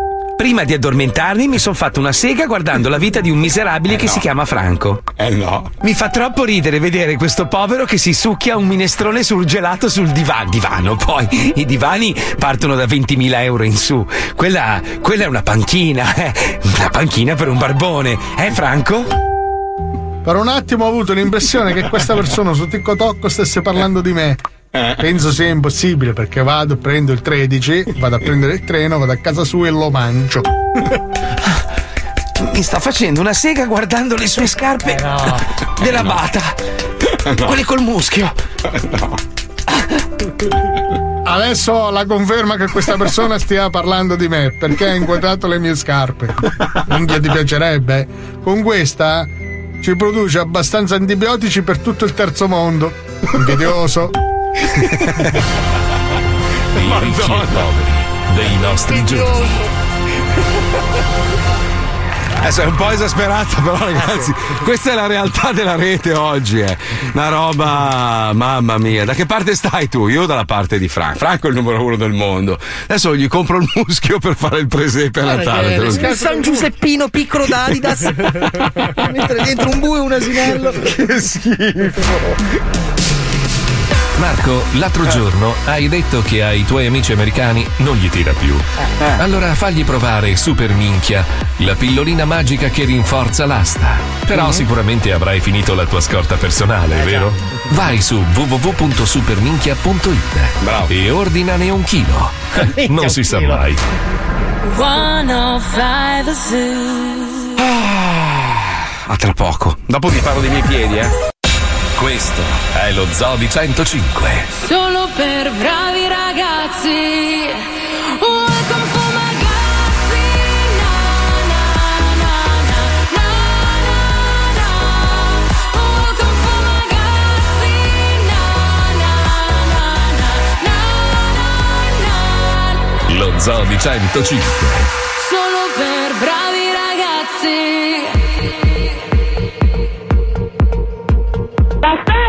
Prima di addormentarmi mi sono fatto una sega guardando la vita di un miserabile che si chiama Franco. Eh no. Mi fa troppo ridere vedere questo povero che si succhia un minestrone surgelato sul divano. divano. Poi i divani partono da 20.000 euro in su. Quella, quella è una panchina, eh. Una panchina per un barbone. Eh, Franco? Per un attimo ho avuto l'impressione che questa persona su TikTok stesse parlando di me. Penso sia impossibile perché vado, prendo il 13, vado a prendere il treno, vado a casa sua e lo mangio. Mi sta facendo una sega guardando le sue scarpe della bata. Quelle col muschio. Adesso ho la conferma che questa persona stia parlando di me perché ha inquadrato le mie scarpe. Minchia ti piacerebbe? eh? Con questa ci produce abbastanza antibiotici per tutto il terzo mondo. Invidioso. I ricchi e poveri dei nostri giorni. Adesso è un po' esasperata, però, ragazzi, questa è la realtà della rete oggi. È una roba, mamma mia. Da che parte stai tu? Io dalla parte di Franco. Franco è il numero uno del mondo. Adesso gli compro il muschio per fare il presepe a Natale. te. Il San Giuseppino piccolo da Adidas. <laughs> Mentre dentro un bue e un asinello. Che schifo. Marco, l'altro giorno hai detto che ai tuoi amici americani non gli tira più. Allora fagli provare Super Minchia, la pillolina magica che rinforza l'asta. Però sicuramente avrai finito la tua scorta personale, vero? Vai su www.superminchia.it e ordinane un chilo. <laughs> non si sa mai. 105 Zoo. A tra poco. Dopo vi parlo dei miei piedi, eh. Questo è lo Zoo di 105. Solo per bravi ragazzi. Welcome for my ragazzi. Na, na, na, na, na, na, na. Welcome for my ragazzi. Na, na, na, na, na, na, na. Lo Zoo di 105. Solo per bravi ragazzi. That's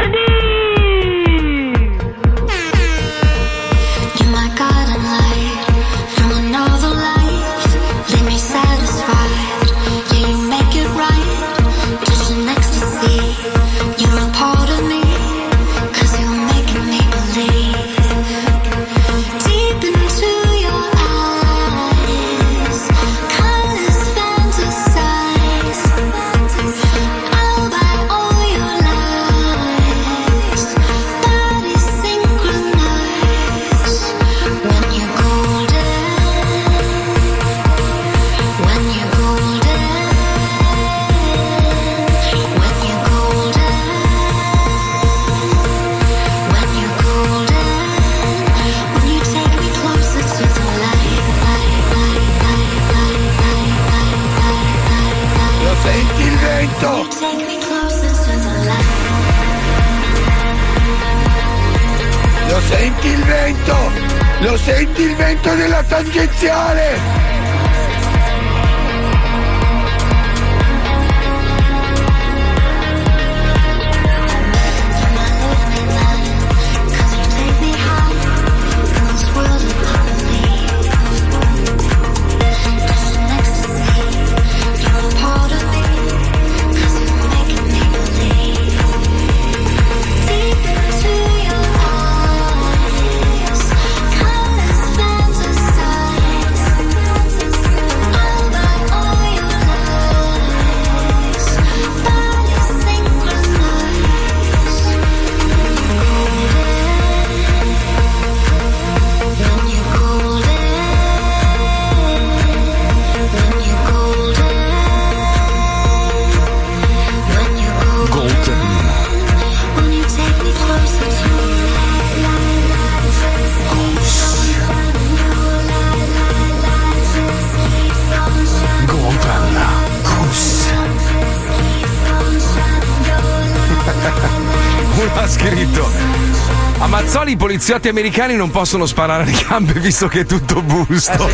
poliziotti americani non possono sparare alle gambe visto che è tutto busto.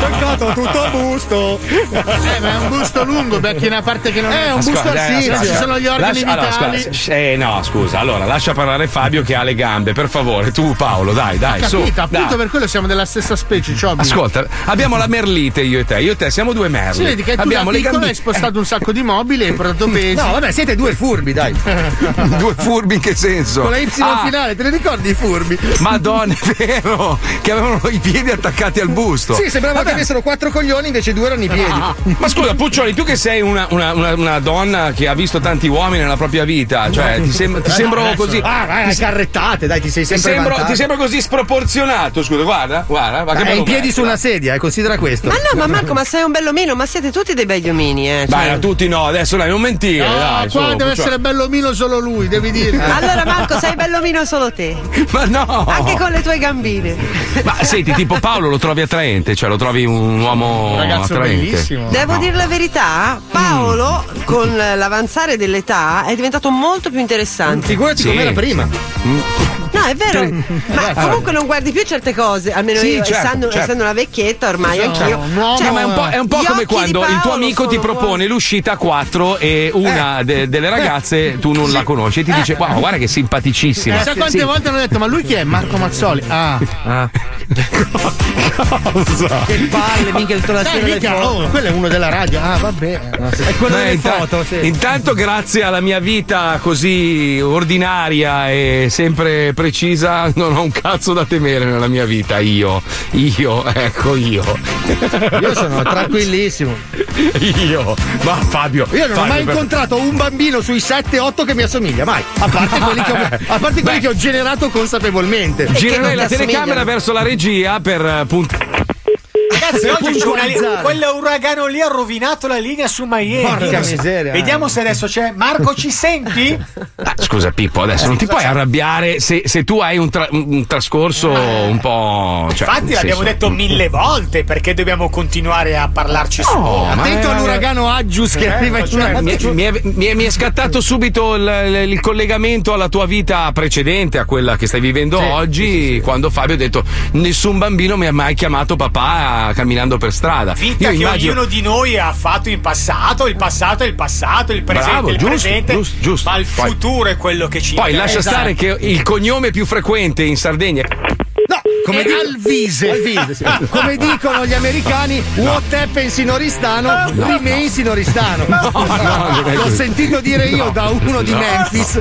Peccato, tutto a busto. Eh, ma è un busto lungo, perché una parte che non è. È un busto dai, arsizio. aspetta. Ci sono gli organi Lascia- allora, vitali. scusa, eh, no, scusa. Allora, lascia parlare Fabio che ha le gambe, per favore. Tu, Paolo, dai, dai, su. Capito, appunto dai. per quello siamo della stessa specie, Ciobi. Ascolta, abbiamo la merlite io e te. Io e te siamo due merli. Si vedi che tu abbiamo da le piccolo gambe. hai spostato un sacco di mobili e hai portato <laughs> pesi. No, vabbè, siete due furbi, dai. <laughs> due furbi in che senso? Con la Y Ah, finale, te ne ricordi i furbi? Madonna, è vero! Che avevano i piedi attaccati al busto. Sì, sembrava che avessero quattro coglioni, invece due erano i piedi. Ma scusa, Puccioli, tu che sei una, una- una- una donna che ha visto tanti uomini nella propria vita, cioè ti, sem- ti Eh, sembro adesso- così. Ah, vai, ti, carrettate, dai, ti sei ti sempre sembro, vantato. ti sembro così sproporzionato, scusa, guarda, guarda. Ma che Eh, è bello in piedi su una dai. sedia, eh, considera questo. Ma no, ma Marco, ma sei un bellomino, ma siete tutti dei begli omini, eh. Dai, cioè. a tutti no, adesso dai, non mentire, No, dai. su, qua deve Puccioli. essere bello mino solo lui, devi dire. Allora Marco, sei bellomino solo te. Ma no! <laughs> Anche con le tue gambine. Ma senti, tipo Paolo lo trovi attraente, cioè lo trovi un uomo Un ragazzo attraente. bellissimo. Devo No. dire la verità, Paolo, con l'avanzare dell'età, è diventato molto più interessante. Figurati Sì. com'era prima. No, No, è vero. Ma Eh, comunque non guardi più certe cose, almeno Sì, io, certo, essendo, certo. essendo una vecchietta ormai No, anch'io. no, Cioè, ma è un po', è un po' come quando il tuo amico ti propone l'uscita a quattro e una Eh. de- delle ragazze tu non la conosci e ti dice: Wow, guarda che simpaticissima. Chissà quante Sì. volte hanno detto, ma lui chi è? Marco Mazzoli. Ah. Che palle, minchia, tutta la Dai, mica, foto. oh, quello è uno della radio. Ah, vabbè. È quello Beh, delle inta- foto, sì. Intanto, grazie alla mia vita così ordinaria e sempre precisa, non ho un cazzo da temere nella mia vita. Io, io, ecco io. Io sono <laughs> tranquillissimo. Io, ma Fabio. Io non ho Fabio, mai per- incontrato un bambino sui 7-8 che mi assomiglia, mai. A parte quelli che ho, <laughs> a parte quelli che ho generato consapevolmente. Girerei la telecamera verso la regia per eh, punt- Ragazzi, oggi c'è una li- Puntualizzare. quell'uragano lì ha rovinato la linea su Miami. Porca Vediamo se- miseria. Vediamo se adesso c'è. Marco, ci senti? Ah, Scusa Pippo, adesso non ti puoi arrabbiare se, se tu hai un, tra- un trascorso un po'. Cioè, Infatti l'abbiamo senso- detto mille volte perché dobbiamo continuare a parlarci su. ma Attento è- all'uragano Aggius che Eh, arriva in cioè, una Mi è, mi è- mi è- mi è scattato subito il, il collegamento alla tua vita precedente, a quella che stai vivendo oggi, quando Fabio ha detto nessun bambino mi ha mai chiamato papà camminando per strada. Vita che ognuno di noi ha fatto in passato, il passato è il passato, il presente Bravo, è il giusto, presente, giusto, giusto. ma il Poi- futuro è quello che ci Poi lascia stare che il cognome più frequente in Sardegna come È Alvise. Alvise, sì. Come dicono gli americani, what happens in Oristano remains in Oristano. no, L'ho sentito dire io da uno di No. Memphis.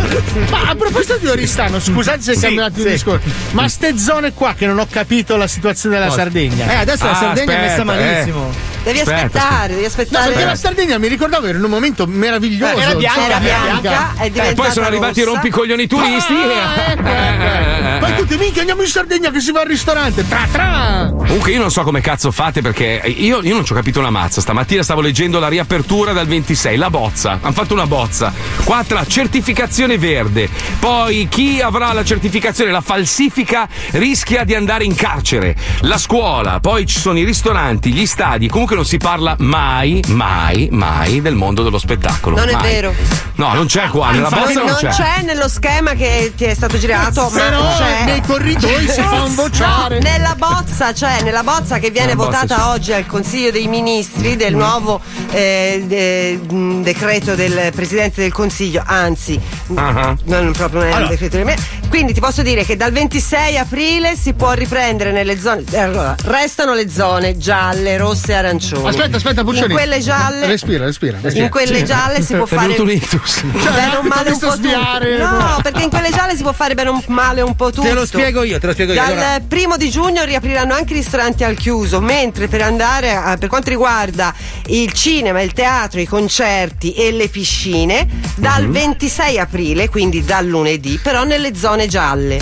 Ma a proposito di Oristano, scusate se Sì, cambio un attimo discorso, ma ste zone qua che non ho capito la situazione della? Sardegna. Eh, adesso la Ah, Sardegna è messa aspetta, malissimo. eh. Devi Aspetta, aspettare, devi No, aspettare. perché la Sardegna mi ricordavo era in un momento meraviglioso. Era bianca, era bianca, è Eh, diventata poi sono arrivati i rompicoglioni turisti. Ah, ecco, ecco. <laughs> Poi tutti minchia andiamo in Sardegna che si va al ristorante. Tra tra. Comunque io non so come cazzo fate perché io, io non ci ho capito una mazza. Stamattina stavo leggendo la riapertura dal 26, la bozza. Hanno fatto una bozza. Qua tra certificazione verde. Poi chi avrà la certificazione, la falsifica, rischia di andare in carcere. La scuola, poi ci sono i ristoranti, gli stadi. Comunque non si parla mai, mai, mai del mondo dello spettacolo. Non è Mai. vero. No, non c'è qua. Nella Non, bozza non, non c'è. c'è nello schema che ti è stato girato, ma Però c'è. nei corridoi si fa un vociare. No, nella bozza c'è, nella bozza che viene Nella bozza, votata sì. oggi al Consiglio dei Ministri del nuovo eh, de- decreto del Presidente del Consiglio, anzi, Ah, non proprio è Allora. decreto del quindi ti posso dire che dal 26 aprile si può riprendere nelle zone. Allora, restano le zone gialle, rosse e arancioni. Aspetta, aspetta, Puccioni. In quelle gialle. Respira, respira. respira. In quelle Sì. gialle si può È fare un ictus. bene o male un po' sviare. tutto. No, perché in quelle gialle si può fare bene o male un po' tutto. Te lo spiego io, te lo spiego io. Dal Allora- primo di giugno riapriranno anche i ristoranti al chiuso, mentre per andare a- per quanto riguarda il cinema, il teatro, i concerti e le piscine, dal Mhm. 26 aprile, quindi dal lunedì, però nelle zone gialle.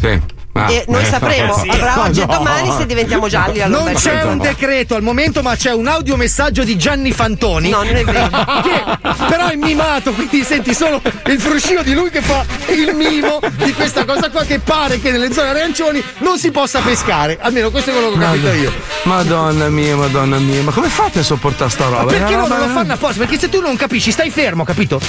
Sì. Ah, e noi eh, sapremo sì. tra <laughs> oggi e No. domani se diventiamo gialli a Non c'è un decreto al momento, ma c'è un audiomessaggio di Gianni Fantoni. No, non è vero. <laughs> Che però è mimato, quindi senti solo il fruscio di lui che fa il mimo di questa cosa qua che pare che nelle zone arancioni non si possa pescare. Almeno questo è quello che ho capito io. Madonna mia, madonna mia, ma come fate a sopportare sta roba? Ma perché no, non lo fanno apposta? Perché se tu non capisci, stai fermo, capito?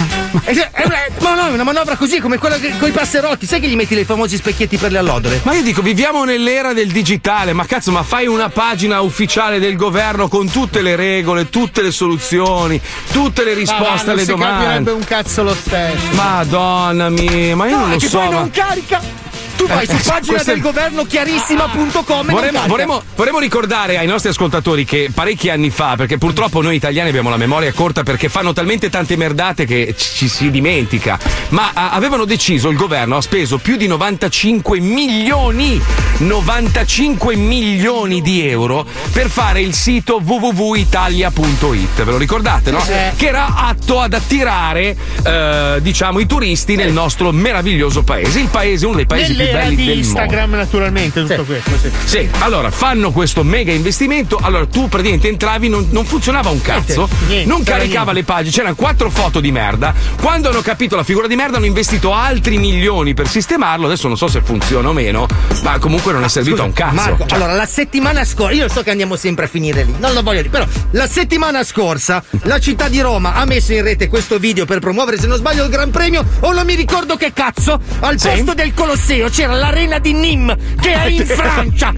E <laughs> se- è una- Ma no, è una manovra così come quella con i passerotti, sai che gli metti i famosi specchietti per le allodole? Ma io dico, viviamo nell'era del digitale, ma cazzo, ma fai una pagina ufficiale del governo con tutte le regole, tutte le soluzioni, tutte le Ma risposte non alle si domande. capirebbe un cazzo lo stesso. Madonna mia, ma io No, non lo che so. poi ma- non carica. Tu vai Eh, su pagina del governo chiarissima.com Vorremmo, vorremmo- vorremmo ricordare ai nostri ascoltatori che parecchi anni fa, perché purtroppo noi italiani abbiamo la memoria corta perché fanno talmente tante merdate che ci, si dimentica, ma ah, avevano deciso, il governo ha speso più di 95 milioni, 95 milioni di euro per fare il sito www.italia.it, ve lo ricordate, no? Sì. Che era atto ad attirare, eh, diciamo, i turisti nel nostro meraviglioso paese, il paese, uno dei paesi più Belli di del mondo. Instagram, naturalmente, tutto questo. Sì. Sì, allora fanno questo mega investimento. Allora tu praticamente entravi, non, non funzionava un cazzo, Niente, niente, non caricava niente. le pagine, c'erano quattro foto di merda. Quando hanno capito la figura di merda, hanno investito altri milioni per sistemarlo. Adesso non so se funziona o meno, ma comunque non è servito a un cazzo. Marco, Cioè, allora la settimana scorsa, io so che andiamo sempre a finire lì, non lo voglio dire, però la settimana scorsa la città di Roma ha messo in rete questo video per promuovere, se non sbaglio, il Gran Premio, o non mi ricordo che cazzo, al Sì. posto del Colosseo c'era l'arena di Nîmes che è in <laughs> Francia.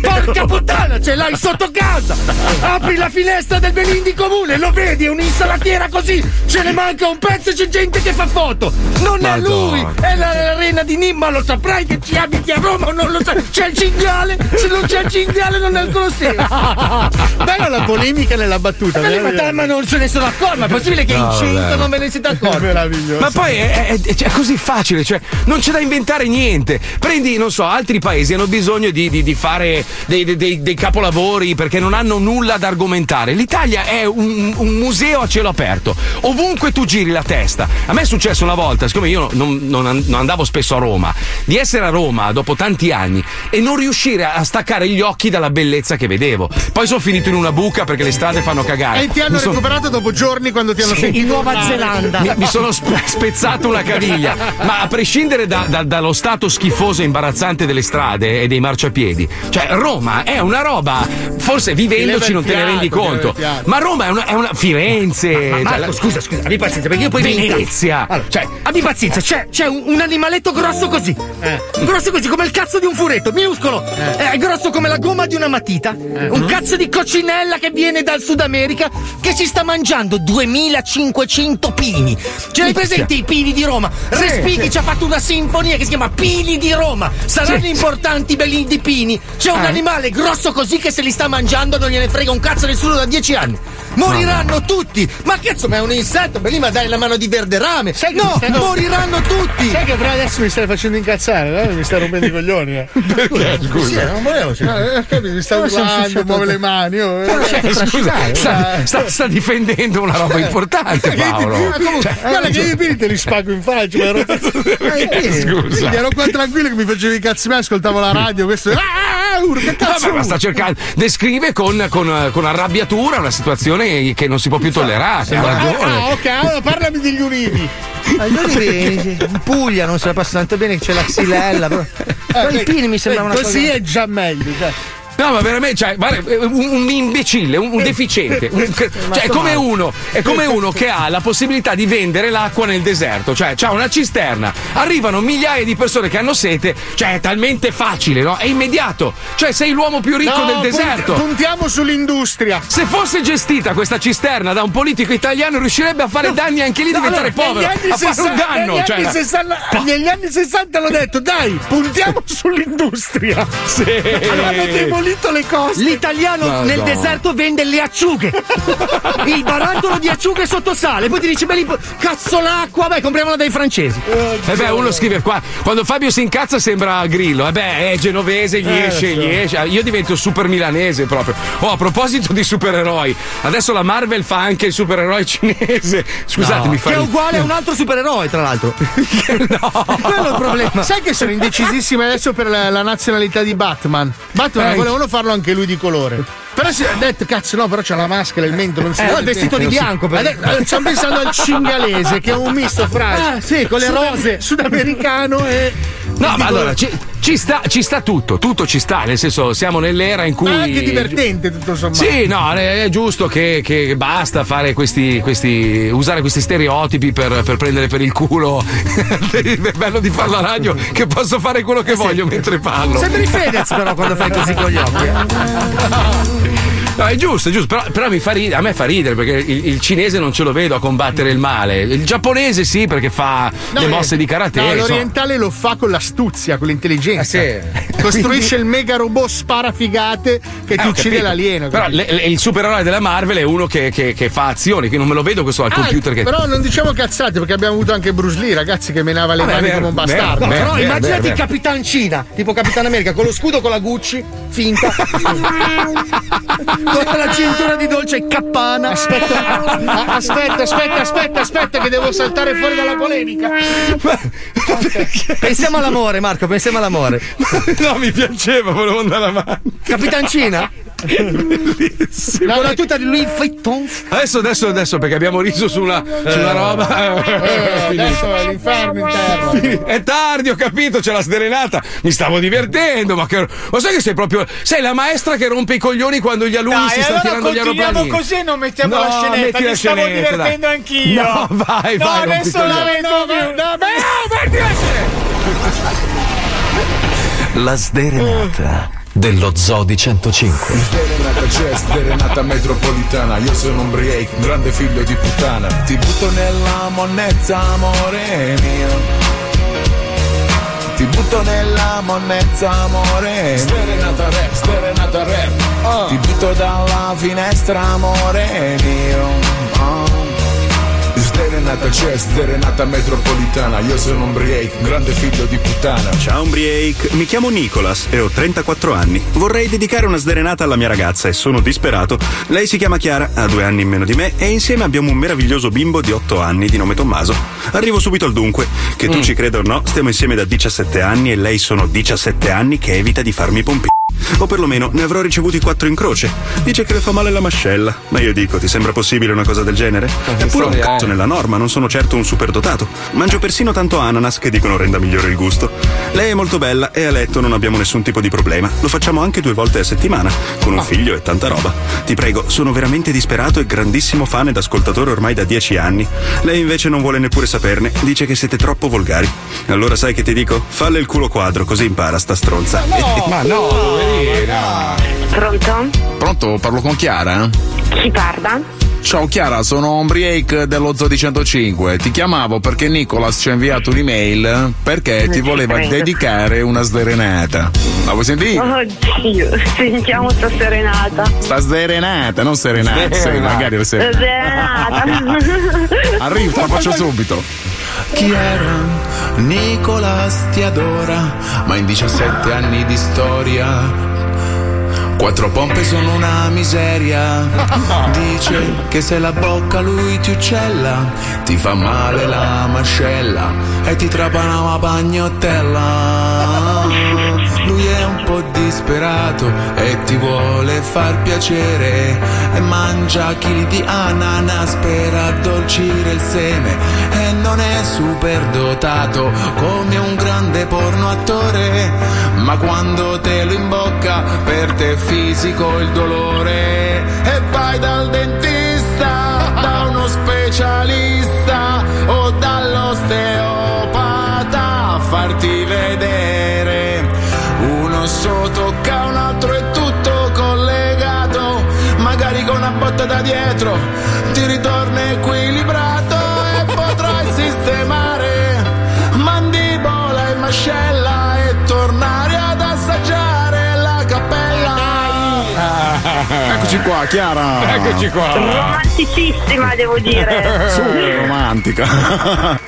Porca puttana, ce l'hai sotto casa. Apri la finestra del Belin di comune, lo vedi, è un'insalatiera così. Ce ne manca un pezzo e c'è gente che fa foto. Non è lui, è la- l'arena di Nîmes, ma lo saprai che ci abiti a Roma o non lo sai. C'è il cinghiale, se non c'è il cinghiale non è il Colosseo. <laughs> Bella la polemica nella battuta. Ma, ma, ma non se ne sono accorti, ma è possibile che No, in 100 vabbè. non ve ne siete accorti? Meraviglioso. Ma poi è, è- è- è così facile, cioè non c'è da inventare niente. Prendi, non so, altri paesi hanno bisogno di, di- di fare dei, dei- dei- capolavori perché non hanno nulla da argomentare. L'Italia è un, un museo a cielo aperto. Ovunque tu giri la testa. A me è successo una volta, siccome io non, non non andavo spesso a Roma, di essere a Roma dopo tanti anni e non riuscire a staccare gli occhi dalla bellezza che vedevo. Poi sono finito in una buca perché le strade fanno cagare. E ti hanno Mi recuperato dopo giorni quando ti hanno Sì. sentito. In Nuova. Zelanda. mi, mi sono sp- spezzato una caviglia. Ma a prescindere da- da- dallo stato schifoso e imbarazzante delle strade e dei marciapiedi, cioè Roma è una roba, forse vivendoci non te ne rendi conto. Ma Roma è una, è una Firenze. Ma cioè, Marco, la- scusa, scusa, abbi pazienza, perché io poi Venezia. Allora, cioè, abbi pazienza, c'è, c'è un, un animaletto grosso così. Grosso così, come il cazzo di un furetto, minuscolo. È grosso come la gomma di una matita. Un cazzo di coccinella che viene dal Sud America che si sta mangiando 2500 pini. Ce l'hai presente i pini di Roma? Respighi ci ha fatto una sinfonia che si chiama Pini di Roma. Saranno importanti belli di pini. C'è un animale grosso così che se li sta mangiando non gliene frega un cazzo nessuno da 10 anni. Moriranno tutti! Ma cazzo, ma è un insetto? Beh, lì ma dai la mano di verderame! Sai che no, stai- moriranno tutti! Sai che però adesso mi stai facendo incazzare, eh? mi stai rompendo i coglioni. Eh. <laughs> Perché? Sì, Scusa. non volevo. Eh, capito, mi sta Come sei urlando, muove le mani. oh, eh. Eh, Scusa, sta, sta- sta difendendo una roba importante, Paolo. Ma Cioè, guarda che io i pini te li spago in faccia. ma ero? <laughs> Scusa. ero qua tranquillo che mi facevi i cazzi miei, ascoltavo la radio. Questo. Ah, ah, urla, che cazzo? Vabbè, ma sta cercando. Descrive con, con- con arrabbiatura una situazione che non si può più tollerare. Ha Ah, ragione. ah, ok, allora parlami degli ulivi. Ma gli olivi <laughs> in Puglia non se la passa tanto bene che c'è la xylella. Però, però i pini mi sembra una Eh, Così cosa. è già meglio. Cioè. No, ma veramente, cioè, un, un imbecille, un, un deficiente. un- <laughs> cioè, è come uno, è come uno che ha la possibilità di vendere l'acqua nel deserto. Cioè, c'ha una cisterna, arrivano migliaia di persone che hanno sete, cioè è talmente facile, no? È immediato. Cioè, sei l'uomo più ricco No, del punt- deserto. Puntiamo sull'industria. Se fosse gestita questa cisterna da un politico italiano, riuscirebbe a fare danni anche lì, diventare Allora, povero. A fare un 60 danno. Negli, cioè, anni la- 60, negli anni 60 hanno detto, dai, puntiamo <laughs> sull'industria. Sì. Hanno demolito le coste. L'italiano Madonna. nel deserto vende le acciughe. <laughs> Il barattolo di acciughe sotto sale. Poi ti dice, beh, cazzo l'acqua, beh, compriamola dai francesi. Eh beh, uno scrive qua, quando Fabio si incazza sembra Grillo. Eh beh, è genovese, gli Eh, esce, so. gli esce. Io divento super milanese proprio. Oh, a proposito di supereroi, adesso la Marvel fa anche il supereroe cinese. <laughs> Scusate, mi fa Che è uguale a un <laughs> altro supereroe, tra l'altro. no. Quello è il problema. Sai che sono indecisissimi adesso per la, la nazionalità di Batman? Batman Eh. Volevano farlo anche lui di colore. Però si è detto, cazzo, no, però c'ha la maschera, il mento, non si Eh, vede no, il vestito di bianco, per- Adesso, stiamo pensando al cingalese, che è un misto fra Ah, sì, con le rose. sudamericano e. No, ma allora ci, ci sta, ci sta tutto, tutto ci sta, nel senso siamo nell'era in cui. Ma è anche divertente, tutto sommato. Sì, no, è giusto che, che basta fare questi, questi. usare questi stereotipi per, per prendere per il culo. <laughs> è bello di fare la radio che posso fare quello che voglio mentre parlo. Sembri Fedez, però, quando fai così con gli occhi. Yeah. No, è giusto, è giusto, però, però mi fa ridere, a me fa ridere perché il, il cinese non ce lo vedo a combattere il male. Il giapponese sì, perché fa No, le eh, mosse di karate. No, l'orientale lo fa con l'astuzia, con l'intelligenza. Eh, <laughs> Costruisce il mega robot sparafigate che ti Eh, uccide l'alieno. Però le- le- il supereroe della Marvel è uno che, che- che fa azioni, che non me lo vedo questo al Ah, computer che. Però non diciamo cazzate perché abbiamo avuto anche Bruce Lee, ragazzi, che menava le Vabbè, mani vero, come un bastardo. No, Beh, però beh, immaginati beh, il beh. Capitan Cina, tipo Capitan America, con lo scudo con la Gucci, finta. <laughs> con la cintura di dolce cappana. Aspetta, aspetta, aspetta, aspetta, aspetta, che devo saltare fuori dalla polemica. Pensiamo all'amore, Marco, pensiamo all'amore. no, mi piaceva, volevo andare avanti. Capitan Cina? Bellissimo. La tuta di Louis Vuitton. Adesso, adesso, adesso, perché abbiamo riso su una, su una roba. Eh, adesso è l'inferno interno. È tardi, ho capito, c'è la sdrenata. Mi stavo divertendo, ma che. Ma sai che sei proprio. Sei la maestra che rompe i coglioni quando gli alunni Dai, si stanno allora tirando gli continuiamo aeroplanini. così e non mettiamo No, la scenetta. metti la Mi stavo scenetta, divertendo dai. anch'io. No, vai, no, vai, adesso la vedo più. No, metti la scenetta. La sderenata dello Zodi 105. Sderenata c'è, sderenata metropolitana Io sono un break, un grande figlio di puttana. Ti butto nella monnezza, amore mio. Ti butto nella monnezza, amore Sderenata rap, sderenata rap Ti butto dalla finestra, amore mio Sderenata c'è, sderenata metropolitana Io sono un break, un grande figlio di puttana Ciao Umbriake, mi chiamo Nicolas e ho 34 anni. Vorrei dedicare una sderenata alla mia ragazza e sono disperato. Lei si chiama Chiara, ha due anni in meno di me e insieme abbiamo un meraviglioso bimbo di 8 anni di nome Tommaso. Arrivo subito al dunque. Che tu ci creda o no, stiamo insieme da 17 anni e lei sono 17 anni che evita di farmi pompi. O perlomeno ne avrò ricevuti quattro in croce. Dice che le fa male la mascella. Ma io dico, ti sembra possibile una cosa del genere? È pure un cazzo nella norma, non sono certo un superdotato. Mangio persino tanto ananas che dicono renda migliore il gusto. Lei è molto bella e a letto non abbiamo nessun tipo di problema. Lo facciamo anche due volte a settimana, con un figlio e tanta roba. Ti prego, sono veramente disperato e grandissimo fan ed ascoltatore ormai da dieci anni. Lei invece non vuole neppure saperne, dice che siete troppo volgari. Allora sai che ti dico? Falle il culo quadro, così impara sta stronza. Ma no, poverina. Pronto? Pronto? Parlo con Chiara? Chi parla? Ciao Chiara, sono Ombriake dello Zodi 105. Ti chiamavo perché Nicolas ci ha inviato un'email perché Non ti voleva credo. dedicare una sderenata. La vuoi sentire? Oddio, sentiamo sta serenata. Sta sderenata, non serenata. Sì, magari la. Serenata. <laughs> Arrivo, te la faccio subito. Chiara, Nicolas ti adora, ma in 17 anni di storia. Quattro pompe sono una miseria. <laughs> Dice che se la bocca lui ti uccella, ti fa male la mascella e ti trapana la pagnottella. Disperato e ti vuole far piacere. E mangia chili di ananas per addolcire il seme. E non è super dotato come un grande porno attore. Ma quando te lo imbocca per te è fisico il dolore. E vai dal dentista da uno specialista o dall'osteopata a farti vedere botta da dietro ti ritorna equilibrato e <laughs> potrai sistemare mandibola e mascella e tornare ad assaggiare la cappella eccoci qua Chiara Eccoci qua Romanticissima, devo dire. <laughs> super romantica <laughs>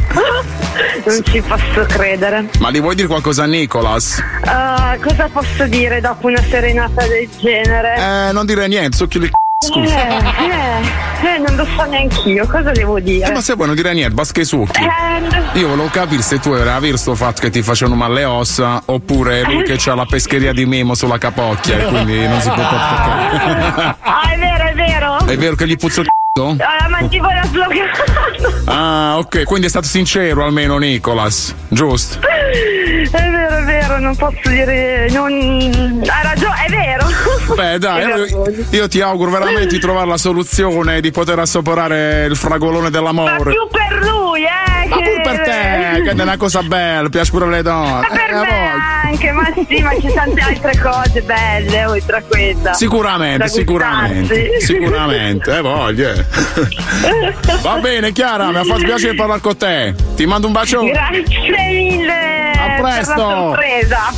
Non ci posso credere. ma gli vuoi dire qualcosa a Nicolas? Ah, cosa posso dire dopo una serenata del genere? eh non dire niente succhi le c***o, scusa Eh, eh, eh, non lo so neanch'io, cosa devo dire? Eh, ma se vuoi non dire niente, basta che succhi. Eh, Io volevo capire se tu avevi visto il fatto che ti facevano male le ossa oppure lui che c'ha la pescheria di Memo sulla capocchia e quindi non si può toccare. ah, è vero, è vero. È vero che gli puzza il Ah, La mandibola slogata. Ah, ok, quindi è stato sincero almeno Nicolas, giusto? È vero, è vero, non posso dire. Non... Ha ragione, è vero. Beh, dai, io, io ti auguro veramente di trovare la soluzione di poter assaporare il fragolone Ma dell'amore. più per lui, eh! Ma che... pure per te, che è una cosa bella, piace pure alle donne. Ma per Eh, me. Anche, ma sì, ma ci sono tante altre cose belle oltre a questa. Sicuramente, sicuramente, sicuramente, eh voglia. <laughs> Va bene, Chiara, mi ha fatto piacere parlare con te. Ti mando un bacio. Grazie mille presto. per sorpresa. A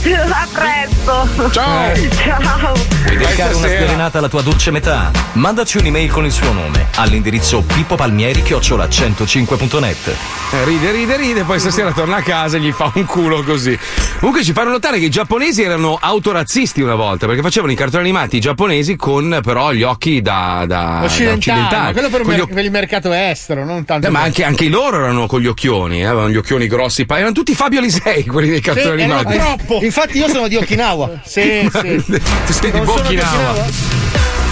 presto. Ciao. Ciao. Vuoi dedicare una stasera. sderenata alla tua dolce metà? Mandaci un'email con il suo nome all'indirizzo pippopalmieri-105.net. Eh, Ride, ride, ride, poi stasera torna a casa e gli fa un culo così. Comunque ci fanno notare che i giapponesi erano autorazzisti una volta, perché facevano i cartoni animati giapponesi con però gli occhi da, da da Occidentale, ma quello per, mer- per il mercato estero, non tanto. Eh, ma anche, anche i loro erano con gli occhioni, eh, avevano gli occhioni grossi, erano tutti Fabio Lisei quelli dei cartoni Sì, animati. troppo. Infatti io sono di Okinawa. <laughs> Sì, sì. Tu <laughs> sei di Non sono di Okinawa.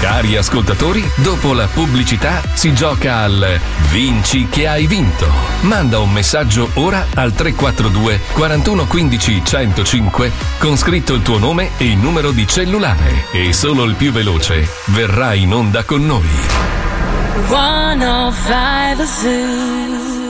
Cari ascoltatori, dopo la pubblicità si gioca al Vinci che hai vinto. Manda un messaggio ora al 342 41 15 105 con scritto il tuo nome e il numero di cellulare e solo il più veloce verrà in onda con noi. 105 Zoo.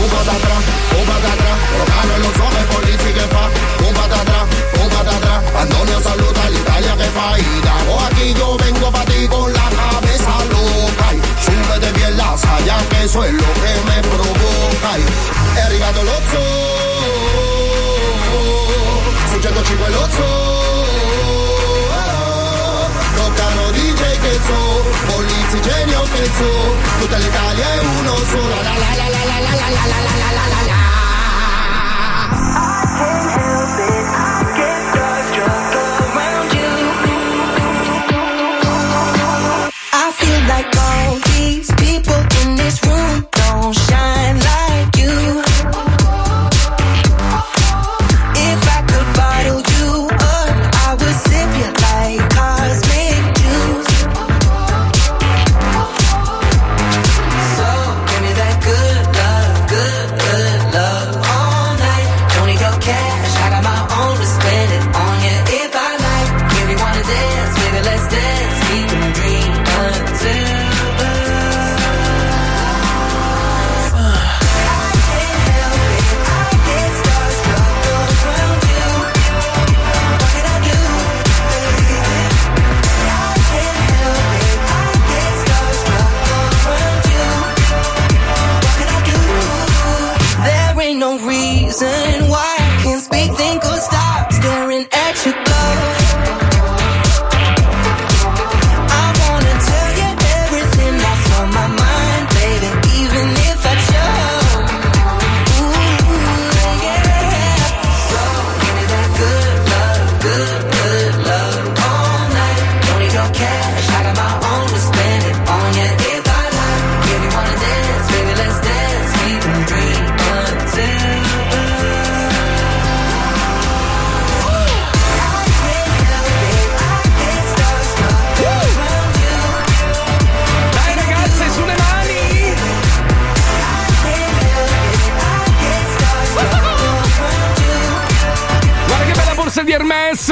un pata atrás, un pata atrás, Rocano en los ojos, polici que fa, un pata atrás, un pata atrás, Antonio saluda a Italia que fa, y dago aquí yo vengo para ti con la cabeza loca, y súbete bien la saya que eso es lo que me provoca, y ergato l'ozzo, succetto cinque l'ozzo, che so, Polizzi genio che so, tutta l'Italia è uno solo. La la la la la la la la la la la la la. I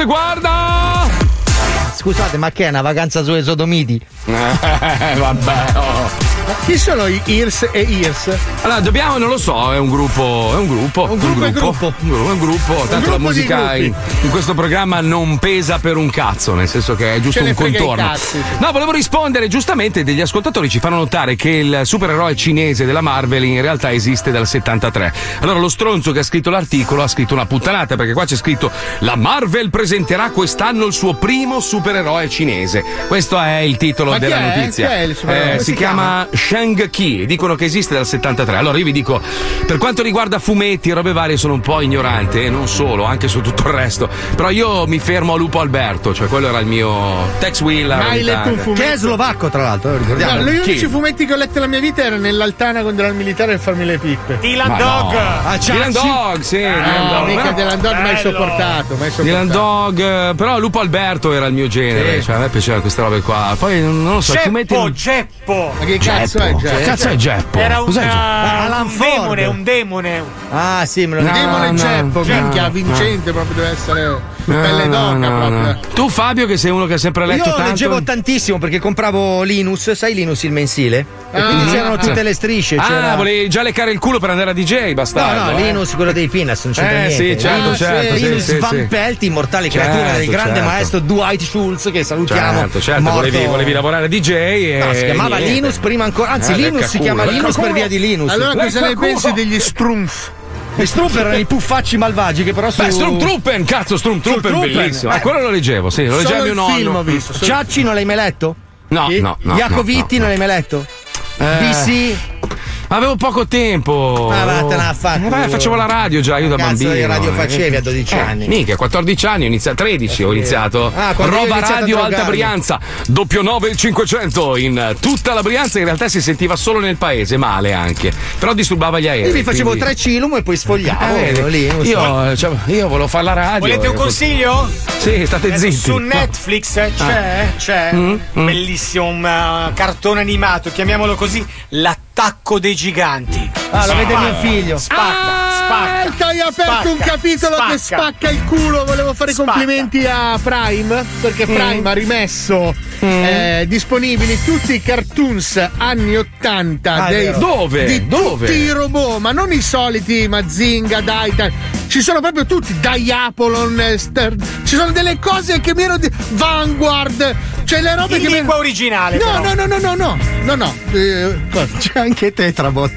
guarda! Scusate, ma che è una vacanza su Esodomiti? <laughs> Eh, vabbè, oh. Chi sono i IRS e IRS? Allora, dobbiamo, non lo so, è un gruppo. È un gruppo. Un gruppo è gruppo. Un gruppo, è un gruppo. Tanto gruppo la musica in, in questo programma non pesa per un cazzo, nel senso che è giusto Ce un contorno. No, volevo rispondere, giustamente degli ascoltatori ci fanno notare che il supereroe cinese della Marvel in realtà esiste dal 73. Allora lo stronzo che ha scritto l'articolo ha scritto una puttanata, perché qua c'è scritto la Marvel presenterà quest'anno il suo primo supereroe cinese. Questo è il titolo Ma della è? notizia. Chi è il supereroe? Eh, si, si chiama Shang Ki, dicono che esiste dal 73. Allora io vi dico, per quanto riguarda fumetti e robe varie sono un po' ignorante, e non solo, anche su tutto il resto. Però io mi fermo a Lupo Alberto, cioè quello era il mio Tex Wheeler. Mai letto un fumetto? Che è slovacco, tra l'altro, eh, ricordiamo. No, gli Chi? unici fumetti che ho letto nella mia vita erano nell'altana quando ero al militare e farmi le pippe. Dylan Ma Dog. no. Ah, Dylan Dog, sì. Dylan No, Dog. mica Dylan Dog mai sopportato, mai Dylan sopportato. Dog, eh, però Lupo Alberto era il mio genere, Sì. cioè a me piacevano queste robe qua. Poi non lo so, i fumetti. Geppo, Geppo. Ma che cazzo è Geppo? Geppo? Che cazzo è Geppo? Era un, Cos'è Geppo? uh, Alan un demone, un demone. Ah, sì, me lo No, ricordo. Demone no, Geppo, no, minchia, no. vincente proprio deve essere No, pelle no, d'oca no, proprio. no. Tu Fabio che sei uno che ha sempre letto Io tanto leggevo tantissimo perché compravo Linus, sai Linus il mensile? E Ah, quindi c'erano tutte le strisce. Ah, c'era... volevi già leccare il culo per andare a DJ, No, bastardo. no, eh? Linus, quello dei Peanuts, non c'entra Eh, niente. sì, certo, Linus, certo, Linus sì, Van sì. Pelt, immortale Certo, creatura del grande certo. maestro Dwight Schultz, che salutiamo. Certo, certo, morto- volevi, volevi lavorare a DJ e No, si chiamava niente. Linus prima ancora. Anzi, Eh, Linus si chiama culo, Linus per via di Linus. Allora cosa ne pensi degli Strumpf? Gli Strumper erano i puffacci malvagi che però su. Beh, Stormtrooper, cazzo, Stormtrooper. bellissimo. Eh. Ah, quello lo leggevo, sì, lo Solo leggeva mio il nonno. film ho visto. Ciacci non l'hai mai letto? No, Sì? no, no. Jacoviti no, non l'hai mai letto? Eh. DC? Avevo poco tempo. Ma vattene a fare Eh, facevo la radio già, io da Cazzo bambino. di radio eh. facevi a 12 Eh, anni? Mica, 14 anni, ho iniziato, 13 ho iniziato. Ah, Roba iniziato Radio Alta. Brianza, doppio 9 il 500 in tutta la Brianza. In realtà si sentiva solo nel paese, male anche. Però disturbava gli aerei. Io vi facevo quindi- tre cilum e poi sfogliavo. Eh, lì, io, cioè, io volevo fare la radio. Volete un eh, consiglio? Sì, state Eh, zitti. Su. Netflix c'è, c'è Mm, mm. bellissimo un uh, cartone animato, chiamiamolo così, L'attacco dei giganti. Ah, lo vede mio figlio. Spacca, spacca. Hai aperto un spacca, capitolo che spacca. spacca il culo. Volevo fare i Spacca. complimenti a Prime perché Prime ha rimesso eh, disponibili tutti i cartoons anni 80 Ah, dei. Dove? di Dove? tutti i robot, ma non i soliti Mazinga, Daitan. Ci sono proprio tutti, Diapolon, eh, Ster- ci sono delle cose che mi ero di Vanguard, cioè le robe In che mi- lingua originale, No, però. no, no, no, no, no, no, no. eh? C'è anche Tetrabot.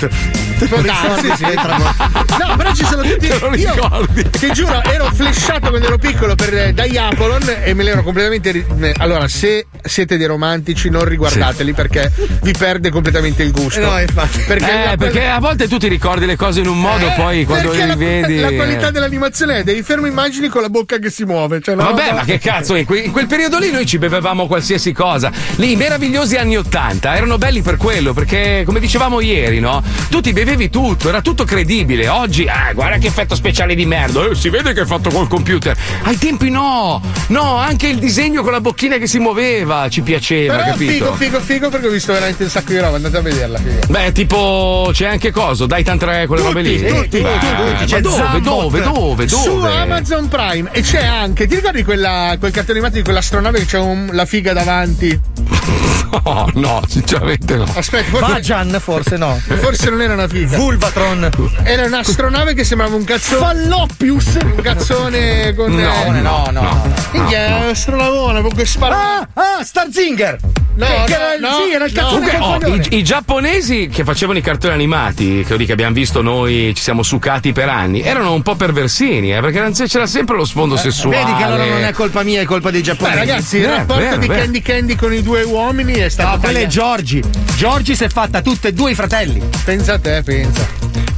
Te lo ricordi? Dai, sì. Tetrabot? No, <laughs> però ci sono tutti. Te lo Io ricordi? ti giuro, ero flashato quando ero piccolo per eh, Diapolon e me l'ero completamente. Allora, se siete dei romantici, non riguardateli perché vi perde completamente il gusto. No, infatti. Perché, Eh, perché a volte tu ti ricordi le cose in un modo, Eh, poi quando li la, vedi. la qualità dell'animazione è devi fermo immagini con la bocca che si muove. Cioè una Vabbè, roba- ma che cazzo, in, que- in quel periodo lì noi ci bevevamo qualsiasi cosa. Lì i meravigliosi anni Ottanta erano belli per quello, perché come dicevamo ieri, no? Tu ti bevevi tutto, era tutto credibile. Oggi, ah, guarda che effetto speciale di merda, eh, si vede che è fatto col computer. Ai tempi no, no, anche il disegno con la bocchina che si muoveva ci piaceva, Però capito? figo, figo, figo perché ho visto veramente un sacco di roba. Andate a vederla. Figo. Beh, tipo, c'è anche coso, dai tan 3, quelle robe lì. Tutti, tutti, Beh, tutti, tutti. C'è dove, Zambot. dove, dove, dove? Su Amazon Prime e c'è anche, ti ricordi quella, quel cartone animato di quell'astronave che c'ha un- la figa davanti? <laughs> No, no, sinceramente no. Aspetta, forse, Bajan, forse no. forse non era una figa. Vulvatron. Era un'astronave che sembrava un cazzone. Fallopius! Un cazzone con. No, eh, No, no, no. no. Minchia, è astronavona, proprio spara. Ah, ah, Starzinger! No, che, no, era, il- no, sì, era il no. cazzone col oh, i, i giapponesi che facevano i cartoni animati, quelli che abbiamo visto noi, ci siamo succati per anni, erano un po' perversini, eh, perché c'era sempre lo sfondo sessuale. Vedi che allora non è colpa mia, è colpa dei Beh, giapponesi. ragazzi, il Eh, rapporto vero, di vero. Candy Candy con i due uomini è stato. No, quello è. Giorgi. Giorgi si è fatta tutte e due i fratelli. Pensa a te, pensa.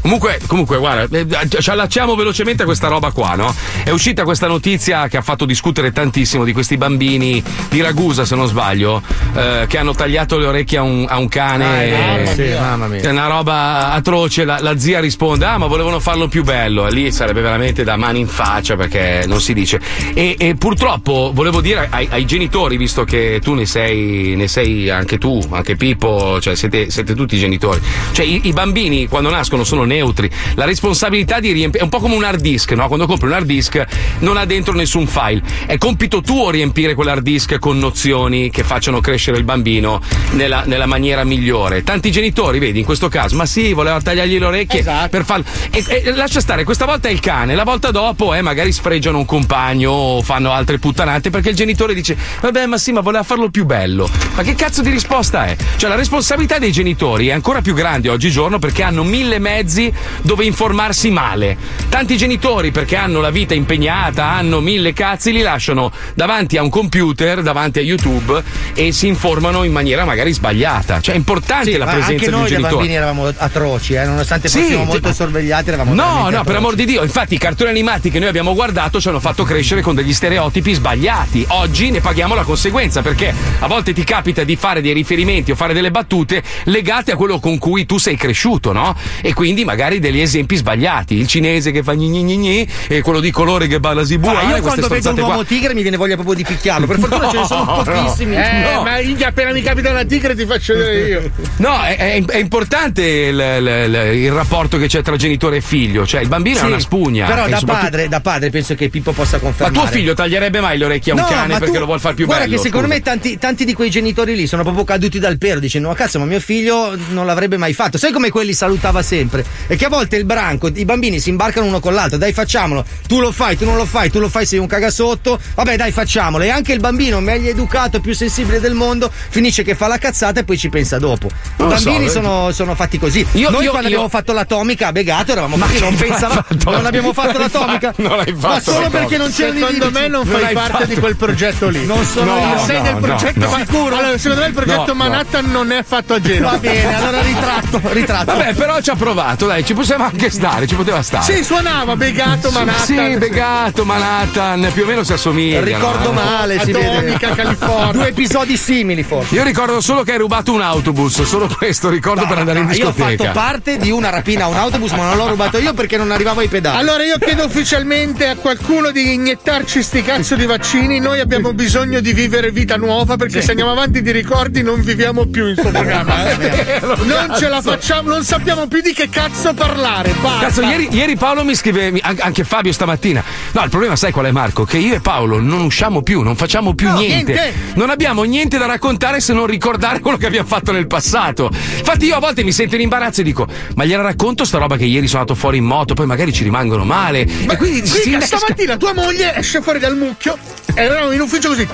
Comunque, comunque, guarda, eh, ci allacciamo velocemente a questa roba qua, no? È uscita questa notizia che ha fatto discutere tantissimo di questi bambini di Ragusa, se non sbaglio, eh, che hanno tagliato le orecchie a un, a un cane. Ah, sì, mamma mia. È una roba atroce. La, la zia risponde: Ah, ma volevano farlo più bello. E lì sarebbe veramente da mani in faccia perché non si dice. E, e purtroppo volevo dire ai, ai genitori, visto che tu ne sei, ne sei anche tu, anche Pippo, cioè siete, siete tutti genitori. Cioè, i, i bambini quando nascono sono neutri. La responsabilità di riempire. È un po' come un hard disk, no? Quando compri un hard disk non ha dentro nessun file. È compito tuo riempire quell'hard disk con nozioni che facciano crescere il bambino nella, nella maniera migliore. Tanti genitori, vedi, in questo caso, ma sì, voleva tagliargli le orecchie per farlo. E, e lascia stare, questa volta è il cane, la volta dopo, eh, magari sfregiano un compagno o fanno altre puttanate perché il genitore dice: Vabbè, ma sì, ma voleva farlo più bello. Ma che cazzo di risposta è? Cioè, la responsabilità dei genitori è ancora più grande oggigiorno perché hanno mille mezzi dove informarsi male. Tanti genitori, perché hanno la vita impegnata, hanno mille cazzi, li lasciano davanti a un computer, davanti a YouTube e si informano in maniera magari sbagliata. Cioè, è importante Sì, la presenza anche di un noi da genitore. bambini eravamo atroci, eh, nonostante Sì, fossimo molto ma- sorvegliati, eravamo No, no, per atroci. amor di Dio. Infatti, i cartoni animati che noi abbiamo guardato ci hanno fatto crescere con degli stereotipi sbagliati. Oggi ne paghiamo la conseguenza perché a volte ti capita di fare dei riferimenti o fare delle battute legate a quello con cui tu sei cresciuto, no? E quindi magari degli esempi sbagliati. Il cinese che fa gni gni gni gni e quello di colore che balla zibua. Ah, io queste quando vedo un qua. uomo tigre mi viene voglia proprio di picchiarlo. Per <laughs> fortuna ce ne sono No, no. pochissimi. Eh, No. ma minchia, appena mi capita una tigre ti faccio vedere io. No, è, è- è importante il, il- il rapporto che c'è tra genitore e figlio. Cioè, il bambino Sì, è una spugna. Però da padre, da padre penso che Pippo possa Ma confermare. tuo figlio taglierebbe mai le orecchie a un No, cane ma perché tu- lo vuol far più guarda bello? che secondo scusa? me tanti, tanti di quei genitori lì sono proprio caduti dal pero dicendo ma cazzo ma mio figlio non l'avrebbe mai fatto sai come quelli salutava sempre e che a volte il branco i bambini si imbarcano uno con l'altro dai facciamolo tu lo fai tu non lo fai tu lo fai sei un cagasotto vabbè dai facciamolo e anche il bambino meglio educato più sensibile del mondo finisce che fa la cazzata e poi ci pensa dopo i so, bambini vedi. sono, sono fatti così Io- noi io- quando io- abbiamo fatto l'atomica a Begato eravamo Ma che non pensavamo non abbiamo fatto Non l'hai l'atomica fatto, non l'hai ma fatto solo l'atomica. perché non c'erano i Secondo me non fai parte fatto. di quel progetto lì. Non sono No, io. Sei no, del progetto no. sicuro? Allora, secondo me il progetto Manhattan non è fatto a Genova. Va bene, allora ritratto. ritratto. Vabbè, però ci ha provato, dai, ci possiamo anche stare, ci poteva stare. Sì, suonava Begato Manhattan. Sì, Begato, Manhattan, più o meno si assomiglia. Ricordo male, si vede. Atomica, California. Due episodi simili, forse. Io ricordo solo che hai rubato un autobus, solo questo ricordo per andare in Ah, io ho discoteca. fatto parte di una rapina a un autobus, ma non l'ho rubato io perché non arrivavo ai pedali. Allora io chiedo ufficialmente a qualcuno di iniettarci sti cazzo di vaccini. Noi abbiamo bisogno di vivere vita nuova perché se andiamo avanti di ricordi non viviamo più in sto programma. eh. <laughs> Non ce la facciamo, non sappiamo più di che cazzo parlare. Basta. Cazzo, ieri, ieri Paolo mi scrive, anche Fabio stamattina. No, il problema sai qual è Marco? Che io e Paolo non usciamo più, non facciamo più No, niente. niente. Non abbiamo niente da raccontare se non ricordare quello che abbiamo fatto nel passato. Infatti io a volte mi sento in imbarazzo e dico, ma gliela racconto sta roba che ieri sono andato fuori in moto, poi magari ci rimangono male. e quindi si innesca- stamattina tua moglie esce fuori dal mucchio e eravamo in ufficio così.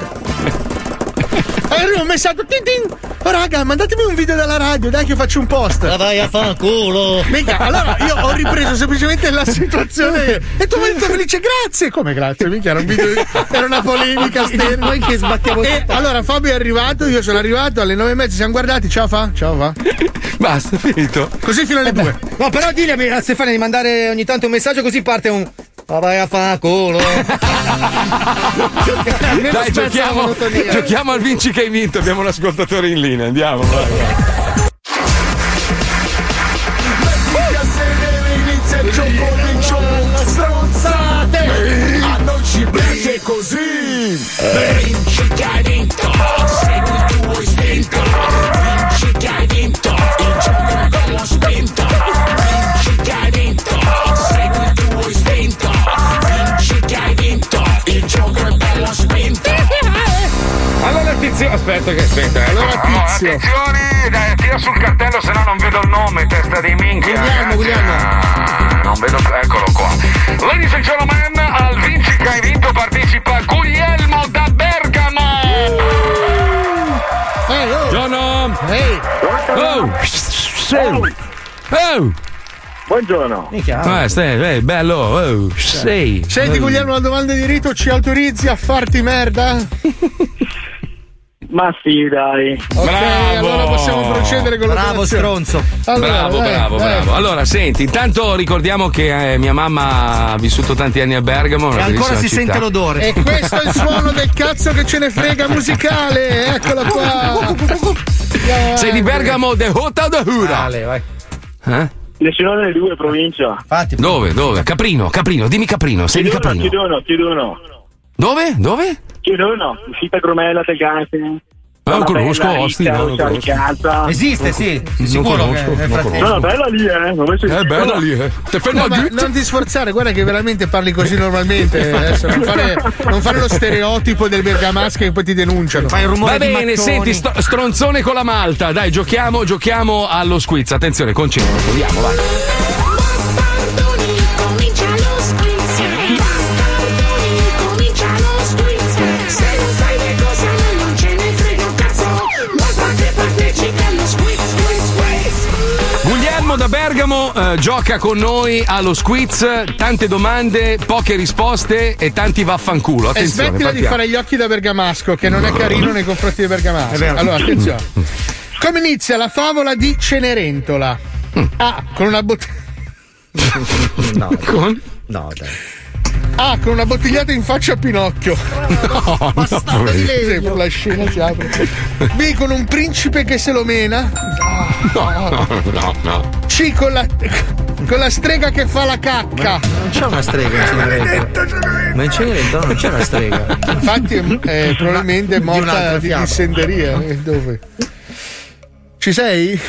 Arriva un messaggio, tin tin. Oh, raga, mandatemi un video dalla radio, dai che faccio un post. La vai a fanculo. Mica, allora io ho ripreso semplicemente la situazione e tu mi hai detto felice, grazie. Come grazie? Mica era un video, era una polemica. <laughs> Noi che sbattiamo E tutto. allora Fabio è arrivato, io sono arrivato, alle nove e mezza ci siamo guardati, ciao fa, ciao va. <laughs> Basta, finito. Così fino alle due. No, però dile a Stefania di mandare ogni tanto un messaggio così parte un. Ma vai a fanculo. Almeno Dai, giochiamo, monotonia. giochiamo al vinci che hai vinto. Abbiamo un ascoltatore in linea. Andiamo, vai. vai. Stronzate A noi ci piace così Vinci che tizio, aspetta, che aspetta. eh. Allora, tizio. attenzione, dai, tira sul cartello, se no non vedo il nome, testa di minchia. Guglielmo. Guglielmo. Ah, non vedo, eccolo qua. Ladies and gentlemen, al vinci che hai vinto partecipa Guglielmo da Bergamo. Ehi, oh. Buongiorno. Ehi. Oh. Oh. Buongiorno. Eh, stai, bello. Oh. Sei. Senti Guglielmo, la domanda di rito ci autorizzi a farti merda? <laughs> Ma sì, dai. Ok, Bravo. allora possiamo procedere con la Bravo stronzo. Allora, bravo, dai, bravo, dai. bravo. Allora, senti, intanto ricordiamo che eh, mia mamma ha vissuto tanti anni a Bergamo. E ancora si città. sente l'odore. E questo è il suono del cazzo che ce ne frega <laughs> musicale, eccolo qua. Sei di Bergamo, de Hota da Hura. Vale, vai. Eh? Nessuna delle due provincia. Infatti, Dove? Dove? Caprino, Caprino, dimmi Caprino, sei di Chiedo uno, Caprino. chiedo uno, chiedo uno. Dove? Dove? Chiedo uno. Uscita Gromella, Tegante. Non conosco Osti, no, non conosco. Esiste, sì. Non Sicuro conosco, che non frattempo. No, no, bella lì, eh. In È bella lì, eh. Te fai No, ma non ti sforzare, guarda che veramente parli così normalmente. Adesso non fare, non fare lo stereotipo del bergamasca che poi ti denunciano. Fai il rumore Va bene, senti, sto- stronzone con la malta. Dai, giochiamo, giochiamo allo squiz. Attenzione, concentrati, andiamo, vai. Bergamo eh, gioca con noi allo squiz. Tante domande, poche risposte e tanti vaffanculo. E Attenzione, smettila di partiamo. fare gli occhi da bergamasco, che non è carino nei confronti di bergamasco. Allora, attenzione. Come inizia la favola di Cenerentola? A. Con una bottiglia. <laughs> No, Con? no, dai. A. Con una bottigliata in faccia a Pinocchio. No, <laughs> no, poverino. Sì, per la scena si apre. B. Con un principe che se lo mena. no, no, no, no. C. Con la, con la strega che fa la cacca. Non c'è una strega in Cenerentola. Ma in Cenerentola non c'è una strega. Infatti, è probabilmente è morta di dissenteria. Eh, Dove? Ci sei?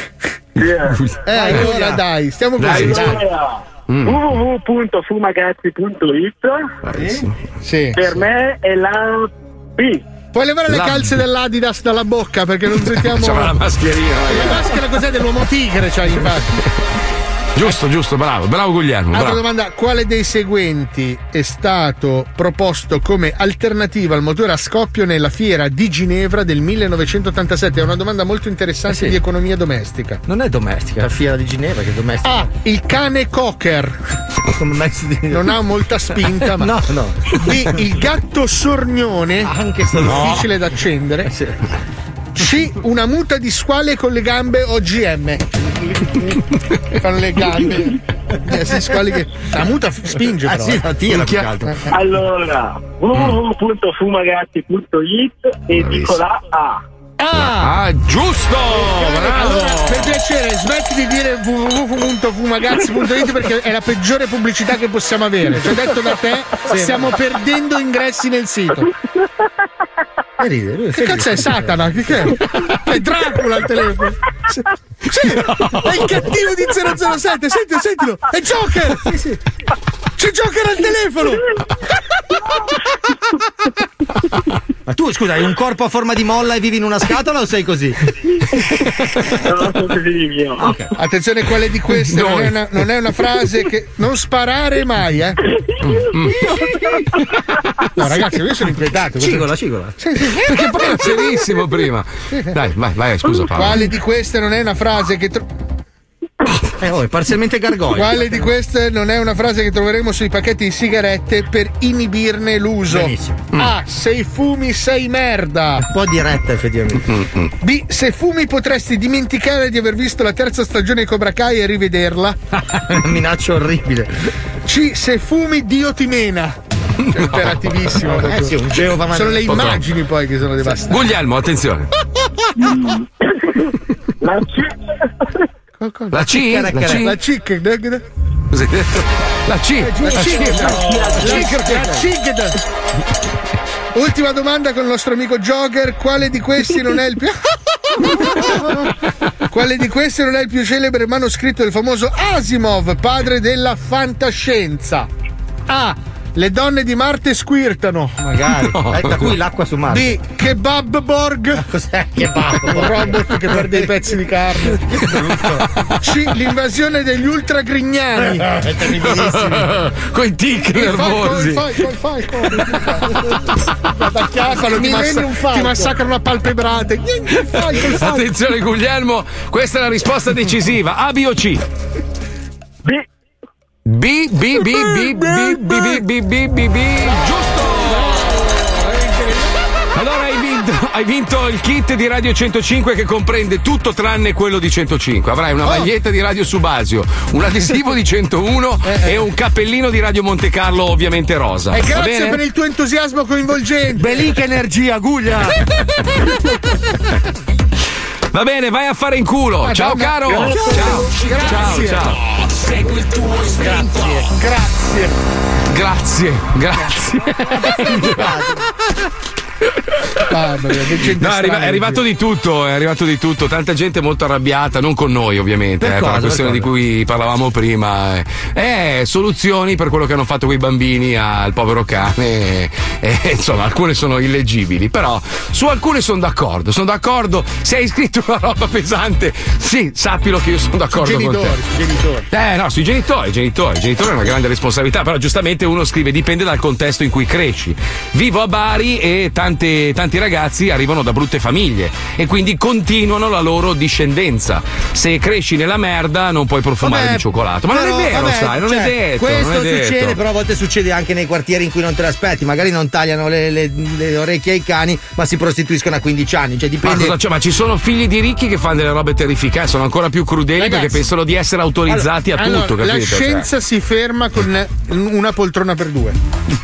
Eh, allora dai, stiamo così. dai. Allora, Mm. www.fumagazzi.it Sì. Per me è la B. Puoi levare le La- calze dell'Adidas dalla bocca perché non sentiamo. <laughs> C'aveva la mascherina. La maschera cos'è dell'uomo tigre? C'hai infatti. Giusto, giusto, bravo, bravo Guglielmo. Altra Bravo. domanda: quale dei seguenti è stato proposto come alternativa al motore a scoppio nella fiera di Ginevra del 1987? È una domanda molto interessante Eh sì. di economia domestica. Non è domestica, la fiera di Ginevra che è domestica. A. Il cane cocker. <laughs> Come mezzo di... Non ha molta spinta, ma. <laughs> No, no. B. Il gatto sornione. Anche se difficile da accendere. Sì. C. Una muta di squale con le gambe OGM. Fanno <laughs> le gambe. Eh, sì, squali che. La muta f- spinge, Ah, però. sì, eh. la tira più che altro. Allora, www.fumagazzi.it e dico la A. Ah! Ah, giusto! Allora, per piacere, smetti di dire www.fumagazzi.it perché è la peggiore pubblicità che possiamo avere. Cioè, detto da te, Sì. stiamo perdendo ingressi nel sito. Che ride, lui, Che cazzo è Satana? Che, che è? È Dracula al telefono. Sì, sì, è il cattivo di 007. Senti, sentilo, è Joker. C'è Joker al telefono. Ma tu, scusa, hai un corpo a forma di molla e vivi in una scatola o sei così? No, sono così io. Attenzione, quale di queste non è, una, non è una frase che. Non sparare mai, eh. No, ragazzi, io sono inquietato. Cigola, cigola. Sì, sì. Perché poi era serissimo prima. Dai, vai, vai, scusa Paolo. Quale di queste non è una frase che. tro- <laughs> Eh, oh, è parzialmente gargoglio. Quale di queste non è una frase che troveremo sui pacchetti di sigarette per inibirne l'uso? Benissimo. A. Se fumi sei merda. Un po' diretta, effettivamente. B. Se fumi potresti dimenticare di aver visto la terza stagione di Cobra Kai e rivederla. <laughs> Una minaccia orribile. C. Se fumi Dio ti mena. <laughs> Cioè, Imperativissimo. Eh sì, Sono le immagini poi che sono devastanti. Guglielmo, attenzione. <laughs> La C. La C? La C? La C. La C. La C. La C. Ultima domanda con il nostro amico Jogger. Quale di questi non è il più. <laughs> Quale di questi non è il più celebre manoscritto del famoso Asimov, padre della fantascienza? A. Le donne di Marte squirtano. Magari. Eh, da cui l'acqua su Marte. B. Kebab Borg. Cos'è Kebab Un robot che perde i pezzi di carne. C. L'invasione degli ultragrignani. È terribilissimo. <laughs> Coi tic nervosi. falco, il falco, il falco. Ti, Millennium massa- Falcon. ti massacrano a palpebrate. Falco, falco. Attenzione Guglielmo, questa è la risposta decisiva. A, B o C? B. B, B, B, B, B, B, B, B, B, B, B. Giusto! Allora hai vinto, hai vinto il kit di Radio 105 che comprende tutto tranne quello di 105. Avrai una maglietta di Radio Subasio, un adesivo di 101 e un cappellino di Radio Monte Carlo, ovviamente rosa. E Va grazie bene? per il tuo entusiasmo coinvolgente. Belica energia, Guglia. Va bene, vai a fare in culo. Ciao caro. Grazie. Ciao. Grazie. Ciao, ciao. Segui il tuo istinto. Grazie. Grazie, grazie. Mamma <laughs> No, è, arrivato di tutto, è arrivato di tutto, tanta gente molto arrabbiata, non con noi ovviamente, Per eh, per la questione per di cui parlavamo prima. Eh, soluzioni per quello che hanno fatto quei bambini al povero cane, eh, insomma alcune sono illeggibili, però su alcune sono d'accordo, sono d'accordo, se hai scritto una roba pesante, sì, sappilo che io sono d'accordo con te. Genitori, genitori. Eh no, sui genitori, genitori, genitori è una grande responsabilità, però giustamente uno scrive dipende dal contesto in cui cresci. Vivo a Bari e tante- tanti ragazzi arrivano da brutte famiglie e quindi continuano la loro discendenza. Se cresci nella merda non puoi profumare Vabbè, di cioccolato. Ma non però, è vero, vabbè, sai, non cioè, è detto. Questo non è detto. succede, però a volte succede anche nei quartieri in cui non te l'aspetti. Magari non tagliano le, le- le orecchie ai cani, ma si prostituiscono a 15 anni. Cioè, Ma, dipende. cosa c'è? Ma ci sono figli di ricchi che fanno delle robe terrificanti, sono ancora più crudeli Ragazzi, perché pensano di essere autorizzati Allora, a tutto, allora, capito? La Cioè. scienza si ferma con una poltrona per due.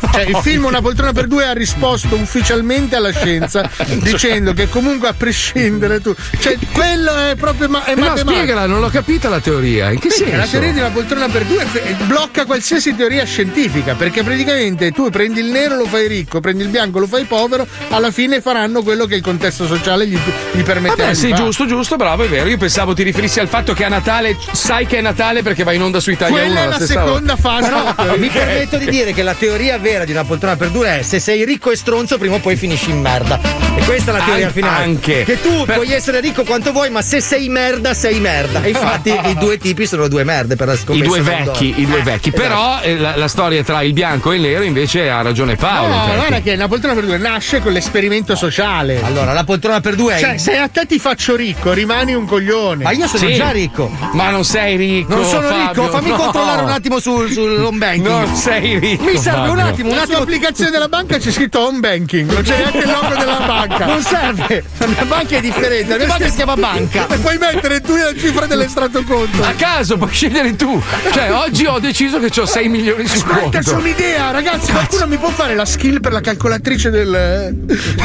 <laughs> Cioè, il film Una poltrona per due ha risposto ufficialmente alla scienza <laughs> dicendo che comunque a prescindere tu. Cioè, quello è proprio ma- è No, spiegala, non l'ho capita la teoria. In che Sì, senso? La teoria di una poltrona per due fe- blocca qualsiasi teoria scientifica perché praticamente tu prendi il nero lo fai ricco, prendi il bianco lo fai povero, alla fine faranno quello che il contesto sociale gli, gli permette Vabbè, sì, giusto, giusto, bravo, è vero. Io pensavo ti riferissi al fatto che a Natale sai che è Natale perché vai in onda su Italia Quella 1 è la seconda fase. della teoria. Mi <laughs> permetto di dire che la teoria vera di una poltrona per due è se sei ricco e stronzo, prima o poi finisci in merda. E questa è la teoria An- finale. anche. Che tu Per- puoi essere ricco quanto vuoi, ma se sei merda, sei merda. E infatti <laughs> i due tipi sono due merde per la I scommessa. due del vecchi, i due vecchi. esatto. Però eh, la, la storia tra il bianco e il nero invece ha ragione Paolo. No, guarda che la poltrona per due nasce con l'esperimento sociale. Allora, la poltrona per due è. Cioè, se a te ti faccio ricco, rimani un coglione. Ma io sono Sì. già ricco. Ma non sei ricco. Non sono Fabio, ricco, fammi no. controllare un attimo sul, sul home banking. Non sei ricco. Mi serve un attimo, un attimo. tua applicazione della banca c'è scritto home banking, non c'è neanche <laughs> logo della banca. Non serve. La banca è differente, la mia si chiama banca. E puoi mettere tu la cifra dell'estratto conto. A caso, puoi scegliere tu. Cioè, oggi ho deciso che ho 6 milioni su Aspetta, conto. c'ho un'idea, ragazzi. Qualcuno mi può fare la skill per la calcolatrice del-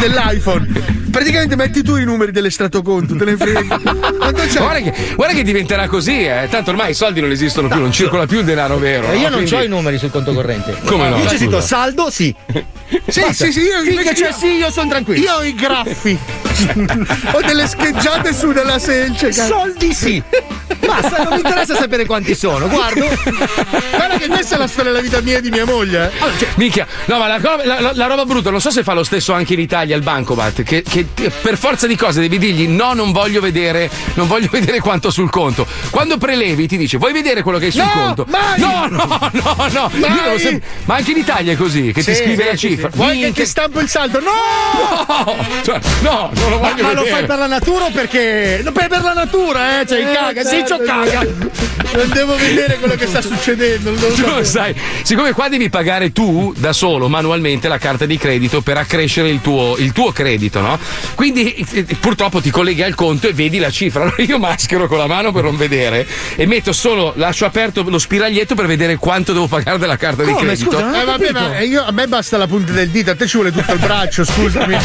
dell'iPhone? Praticamente metti tu i numeri dell'estratto conto, te ne frega. Guarda che, guarda che diventerà così, eh. Tanto ormai i soldi non esistono più, non circola più il denaro vero. E io no? non Quindi- ho i numeri sul conto corrente. Come no? Io c'è Scusa. scritto saldo, sì. Sì, Basta. sì, sì, io Finché c'è io- sì, io sono tranquillo. Io ho i graffi. <laughs> ho delle scheggiate su della selce. Soldi sì. Basta, non mi interessa sapere quanti sono. Guardo. Guarda che questa è la storia della vita mia e di mia moglie. eh. Cioè, Minchia, no, ma la, la- la- roba brutta, non so se fa lo stesso anche in Italia il bancomat, che, che per forza di cose devi dirgli no, non voglio vedere, non voglio <laughs> vedere quanto sul conto. Quando prelevi ti dice vuoi vedere quello che hai sul No, conto? mai! No, no, no, no. Sem- ma anche in Italia è così, che ti Sì, scrive sì, la cifra. sì. Vuoi che ti stampo il saldo? No! No, cioè, no, non lo Ma, voglio ma lo vedere. fai per la natura o perché? No, per, per la natura, eh, cioè, Eh, caga, sì, certo, c'ho caga. Non devo vedere quello che sta succedendo. Non devo Tu lo sai, siccome qua devi pagare tu da solo manualmente la carta di credito per accrescere il tuo, il tuo credito, no? Quindi eh, purtroppo ti colleghi al conto e vedi la cifra. Allora io maschero con la mano per non vedere e metto solo, lascio aperto lo spiraglietto per vedere quanto devo pagare della carta di Come? credito. Scusa, Eh, vabbè, ma io- a me basta la punta del dito, a te ci vuole tutto il braccio, scusami.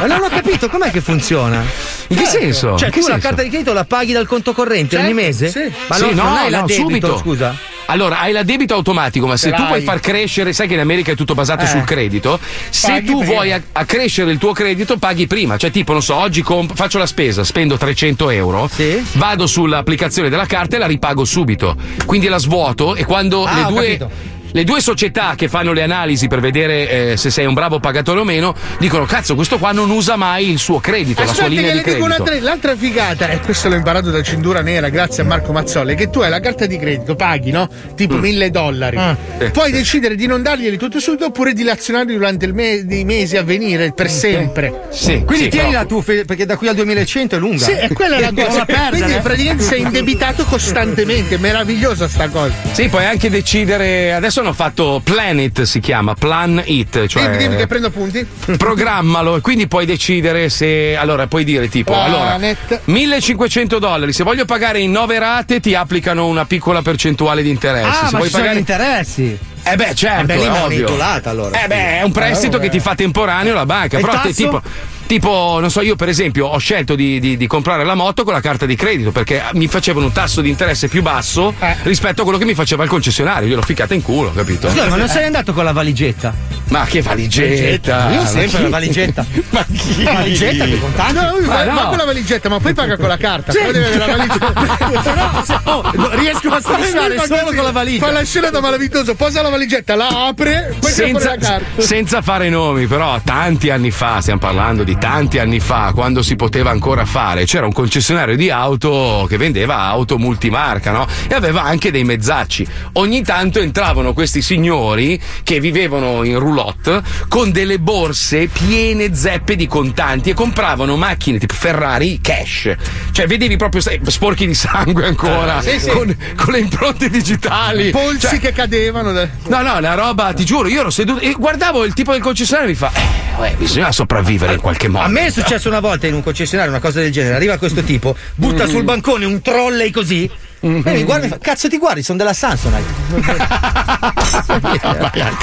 Ma <laughs> non ho capito, com'è che funziona? In che senso? Cioè, che tu la senso? carta di credito la paghi dal conto corrente Certo, ogni mese? sì. Ma Sì, non, no, non hai la no, debito, subito. scusa. Allora, hai la debito automatico, ma se tu vuoi far crescere, sai che in America è tutto basato Eh. sul credito. Se Paghi tu prima. vuoi accrescere il tuo credito, paghi prima. Cioè, tipo, non so, oggi comp- faccio la spesa, spendo 300 euro, Sì. vado sull'applicazione della carta e la ripago subito. Quindi la svuoto e quando Ah, le due. capito. Le due società che fanno le analisi per vedere eh, se sei un bravo pagatore o meno dicono: Cazzo, questo qua non usa mai il suo credito, la sua Aspetta, linea che di le dico credito. un'altra, l'altra figata, e questo l'ho imparato da cintura nera, grazie a Marco Mazzoli, che tu hai la carta di credito, paghi, no? Tipo Mm. mille dollari. Ah. Sì. Puoi decidere di non darglieli tutto subito oppure di dilazionarli durante il me- i mesi a venire per sempre. Sì, Quindi sì, tienila però- tu, fe- perché da qui al 2100 è lunga. Sì, e quella è <laughs> la cosa. Quindi praticamente sei indebitato costantemente, meravigliosa sta cosa. Sì, puoi anche decidere. Adesso hanno fatto Planet, si chiama Plan It, cioè. Dimmi, dimmi che prendo appunti. <laughs> Programmalo e quindi puoi decidere se. Allora, puoi dire tipo: allora, Planet. 1500 dollari. Se voglio pagare in 9 rate, ti applicano una piccola percentuale di interessi. Ah, se ma vuoi ci sono gli pagare. interessi. Eh beh, certo, Eh beh, lì è mi hanno ovvio. allora. Eh beh, è un prestito Eh, che ti fa temporaneo la banca. E Però te, tipo. Tipo, non so, io per esempio ho scelto di, di- di comprare la moto con la carta di credito perché mi facevano un tasso di interesse più basso Eh. rispetto a quello che mi faceva il concessionario. Io l'ho ficcata in culo, capito? Scusa, ma non sei andato con la valigetta? Ma che valigetta! Io sempre la valigetta. <laughs> Ma chi? La valigetta che contanti. No, lui Ma va, no. con la valigetta, ma poi paga con la carta. Sì. Però deve avere la valigetta. <laughs> Se oh, no, riesco a fa solo così, con la valigia. Fa la scena da malavitoso, posa la valigetta, la apre, poi senza, la carta. senza fare nomi, però tanti anni fa, stiamo parlando di tanti anni fa, quando si poteva ancora fare, c'era un concessionario di auto che vendeva auto multimarca, no? E aveva anche dei mezzacci. Ogni tanto entravano questi signori che vivevano in roulotte con delle borse piene zeppe di contanti e compravano macchine tipo Ferrari cash. Cioè, vedevi proprio sai, sporchi di sangue ancora, Sì, sì. Con, con le impronte digitali. Polsi Cioè, che cadevano. da- No, no, una roba, ti giuro, io ero seduto e guardavo il tipo del concessionario e mi fa, eh, uè, bisogna sopravvivere in qualche modo. A me è successo una volta in un concessionario una cosa del genere. Arriva questo tipo, butta Mm. sul bancone un trolley così. E mi guarda e mi fa: Cazzo, ti guardi? <laughs> <laughs> Sono della Samsonite.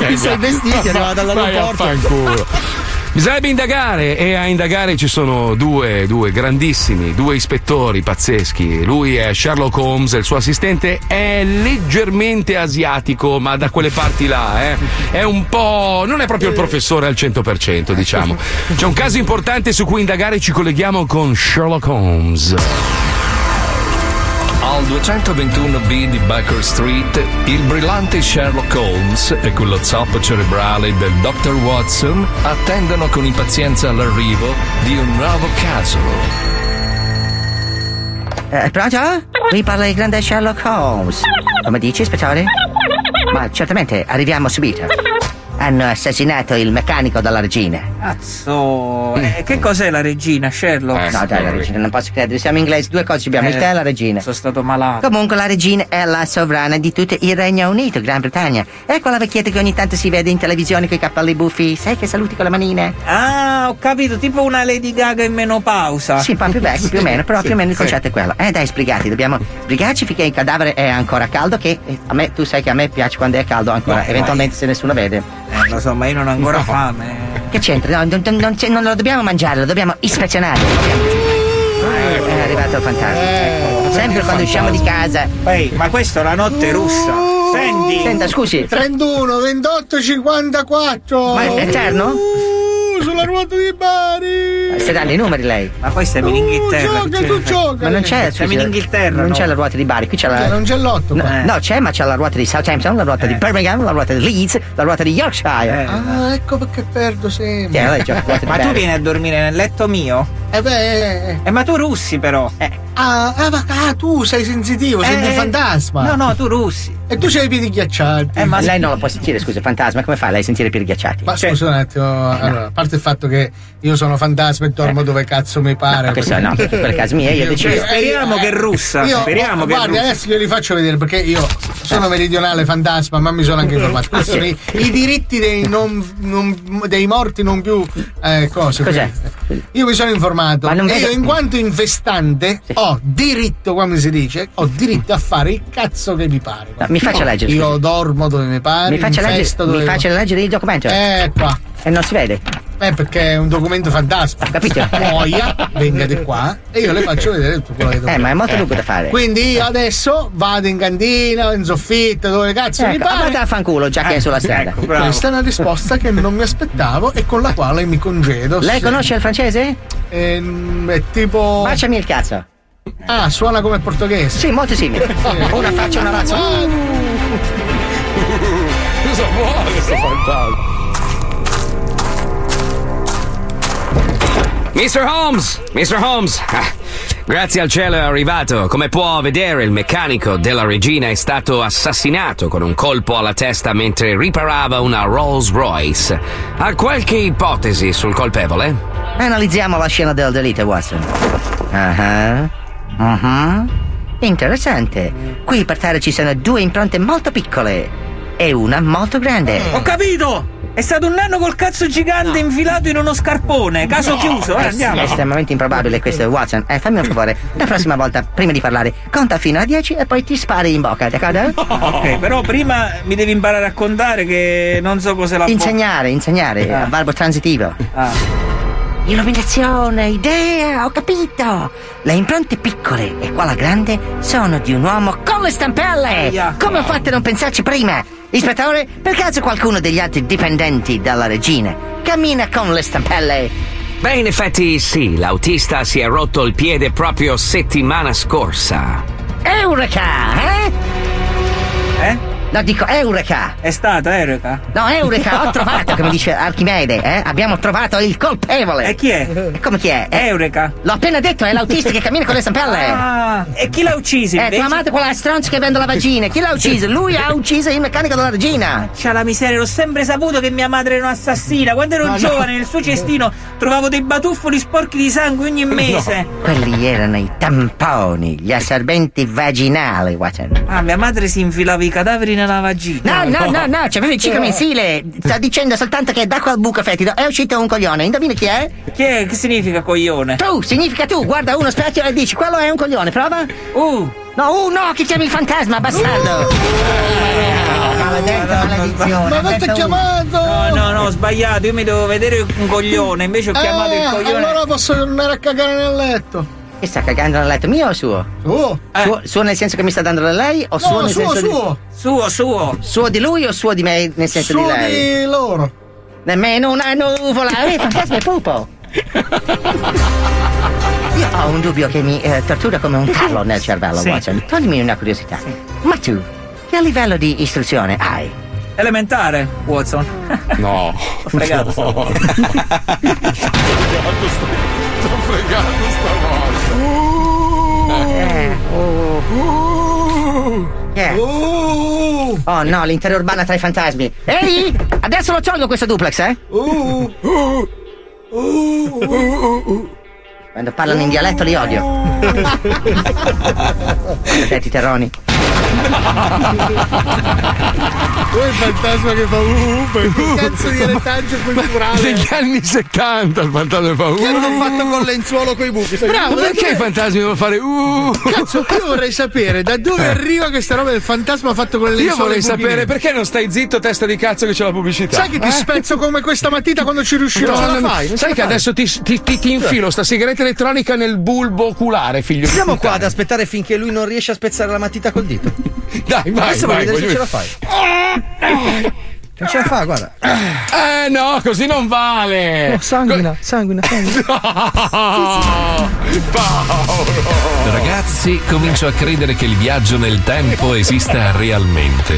Ti sei vestiti, arrivava dall'aeroporto. Bisognerebbe indagare e a indagare ci sono due, due grandissimi, due ispettori pazzeschi. Lui è Sherlock Holmes il suo assistente è leggermente asiatico, ma da quelle parti là, eh. È un po'. non è proprio il professore al 100%, diciamo. C'è un caso importante su cui indagare, ci colleghiamo con Sherlock Holmes. Al 221B di Baker Street, il brillante Sherlock Holmes e quello zoppo cerebrale del Dr. Watson attendono con impazienza l'arrivo di un nuovo caso. Eh, pronto? Qui parla il grande Sherlock Holmes. Come dici, ispettore? Ma certamente, arriviamo subito. Hanno assassinato il meccanico della regina. Cazzo. Eh, che cos'è la regina, Sherlock? no, dai, la regina, non posso credere. Siamo inglesi, due cose abbiamo, il Eh, tè e la regina. Sono stato malato. Comunque la regina è la sovrana di tutto il Regno Unito, Gran Bretagna. È quella vecchietta che ogni tanto si vede in televisione con i cappelli buffi. Sai che saluti con la manina? Ah, ho capito, tipo una Lady Gaga in menopausa. Sì, un po' più vecchio, più o meno, però <laughs> più o meno il concetto è quello. Eh dai, sbrigati, dobbiamo sbrigarci finché il cadavere è ancora caldo, che eh, a me, tu sai che a me piace quando è caldo ancora, Vai, eventualmente se nessuno vede. Eh, lo so, ma io non ho ancora fame. Che c'entra? No, non, non- non c'è- non lo dobbiamo mangiare, lo dobbiamo ispezionare. È arrivato il fantasma. Ecco. Sempre quando usciamo di casa. Ehi, ma questa è la notte russa. Senti. Senta, scusi. 31, 28, 54. Ma è eterno? Uh, sulla ruota di Bari. Stai dando i numeri lei? Ma poi siamo in Inghilterra. gioca, che tu gioca. Ma non c'è, Siamo in Inghilterra. Non no? c'è la ruota di Bari, qui c'è la. Non c'è l'otto No, qua. no, c'è, ma c'è la ruota di Southampton, la ruota di Birmingham, la ruota di Leeds, la ruota di Yorkshire. Ah, ecco perché perdo sempre. Gioca Ma tu vieni a dormire nel letto mio? Eh beh. Eh, ma tu russi però. Ah, ah, ma ah, tu sei sensitivo, sei Eh, un fantasma. No, no, tu russi. E tu c'hai i piedi ghiacciati. ma lei non lo può sentire, scusa, fantasma, come fa lei a sentire i piedi ghiacciati? Ma scusa un attimo, allora, a parte il fatto che io sono fantasma e dormo dove cazzo mi pare. No, questo no, perché per casi miei io decido. Speriamo che è russa, Io, speriamo oh, che russa. adesso glieli faccio vedere perché io sono meridionale fantasma, ma mi sono anche informato. Questi sono i, i diritti dei, non- non- dei morti non più eh, cose. Cos'è? Io mi sono informato Ma non e io in quanto infestante ho diritto, come si dice, ho diritto a fare il cazzo che mi pare. No, mi faccia leggere, Io dormo dove mi pare, Mi faccia leggere, mi faccia leggere il documento. Eh, qua. E non si vede. Eh, perché è un documento fantasma. Capito? <laughs> Muoia, venga di qua e io le faccio vedere tutto quello che devo Eh, ma è molto fare. lungo da fare. Quindi io adesso vado in cantina, in soffitta, dove cazzo mi Ecco, pare. vada a fanculo, già che è sulla strada. Ecco, Questa è una risposta che non mi aspettavo e con la quale mi congedo. Lei Sì. conosce il francese? Ehm, è tipo. Baciami il cazzo. Ah, suona come il portoghese. Sì, molto simile. <laughs> Una faccia, una razza. <laughs> Cosa vuole sto fantasma? Mr. Holmes! Mr. Holmes! Ah, grazie al cielo è arrivato. Come può vedere, il meccanico della regina è stato assassinato con un colpo alla testa mentre riparava una Rolls Royce. Ha qualche ipotesi sul colpevole? Analizziamo la scena del delitto, Watson. Ah. Ah. Interessante. Qui per terra ci sono due impronte molto piccole e una molto grande. Ho capito! È stato un nano col cazzo gigante infilato in uno scarpone. Caso chiuso, eh, andiamo. È estremamente improbabile questo, Watson. Eh, fammi un favore. La prossima volta, prima di parlare, conta fino a 10 e poi ti spari in bocca, d'accordo? Ok, però prima mi devi imparare a contare che non so cosa la Insegnare, insegnare, Ah. a verbo transitivo. Illuminazione, idea, ho capito. Le impronte piccole e quella grande sono di un uomo con le stampelle. Come ho fatto a non pensarci prima? Ispettore, per caso qualcuno degli altri dipendenti della regina cammina con le stampelle? Beh, in effetti sì, l'autista si è rotto il piede proprio settimana scorsa. Eureka, eh? Eh? No, dico Eureka! È stata Eureka? No, Eureka, ho <laughs> trovato, come dice Archimede, eh? Abbiamo trovato il colpevole. E chi è? E come chi è? Eh, Eureka. L'ho appena detto, è l'autista che cammina con le stampelle. Ah, e chi l'ha ucciso? Eh, invece? tua madre quella stronza che vende la vagina. Chi l'ha ucciso? Lui ha ucciso il meccanico della regina. C'ha la miseria, l'ho sempre saputo che mia madre era un'assassina. Quando ero No, no. giovane, nel suo cestino trovavo dei batuffoli sporchi di sangue ogni mese. Quelli erano i tamponi, gli assorbenti vaginali, Watson. Ah, mia madre si infilava i cadaveri nella vagina. No, no, no, no, c'avevi il ciclo mensile. Sta dicendo soltanto che da quel buco fetido è uscito un coglione. Indovina chi è? Chi è? Che significa coglione? Tu, significa tu. Guarda uno specchio e dici, quello è un coglione, prova. Uh. No, uh, no, che chiami il fantasma, bastardo. Maledetto, maledizione. Ma avete chiamato? No, no, no, ho sbagliato. Io mi devo vedere un coglione, invece ho chiamato il Eh, coglione. allora posso tornare a cagare nel letto. Che sta cagando nel letto mio o suo? Suo. Suo, suo nel senso che mi sta dando da lei o No, suo nel suo, senso suo. Suo, suo. di suo di lui o suo di me nel senso Suo di lei? di loro. Nemmeno una nuvola, eh, fantasma e pupo. <laughs> Io ho un dubbio che mi eh, tortura come un tarlo nel cervello, Sì. Watson. Toglimi una curiosità. Ma tu, che livello di istruzione hai? Elementare, Watson. No. <laughs> Ho fregato No. Sto fregando stavolta. Eh, oh. Eh. Oh no, l'interurbana tra i fantasmi. Ehi! Adesso lo tolgo questo duplex, eh? Quando parlano in dialetto li odio. <laughs> Senti, Terroni. Poi il fantasma che fa uh, che cazzo di retaggio culturale. <laughs> Degli anni 70 il fantasma fa uh. Che hanno fatto con lenzuolo coi buchi. Bravo, perché i fantasmi devono fare uh? Cazzo, io vorrei sapere da dove arriva questa roba del fantasma fatto con le Io lenzuola vorrei e i buchini. sapere perché non stai zitto, testa di cazzo, che c'è la pubblicità. Sai che ti Eh? spezzo come questa matita quando ci riuscirò? No, la non- fai? Non sai che fai? adesso ti, ti- ti- ti infilo sta sigaretta elettronica nel bulbo oculare, figlio Siamo di qua ad aspettare finché lui non riesce a spezzare la matita col dito. Dai, vai, Adesso vai, voglio vedere se ce la fai. Non ce la fa, guarda. Eh no, così non vale. Oh, sanguina, sanguina, <laughs> sanguina. Ragazzi, comincio a credere che il viaggio nel tempo esista realmente.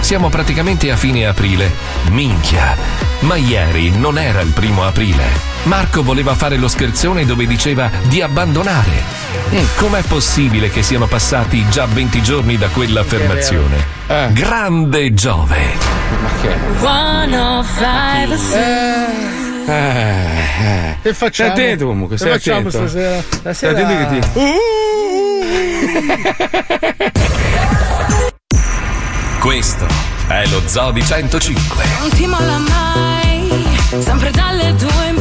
Siamo praticamente a fine aprile. Minchia. Ma ieri non era il primo aprile. Marco voleva fare lo scherzone dove diceva di abbandonare. Com'è possibile che siano passati già 20 giorni da quell'affermazione? Grande Giove. 105 Eh, eh. Che facciamo? Stai attento comunque, Che stai facciamo attento. stasera? Stai attento che ti... <laughs> Questo è lo Zoo di 105. Non ti molla mai, sempre dalle due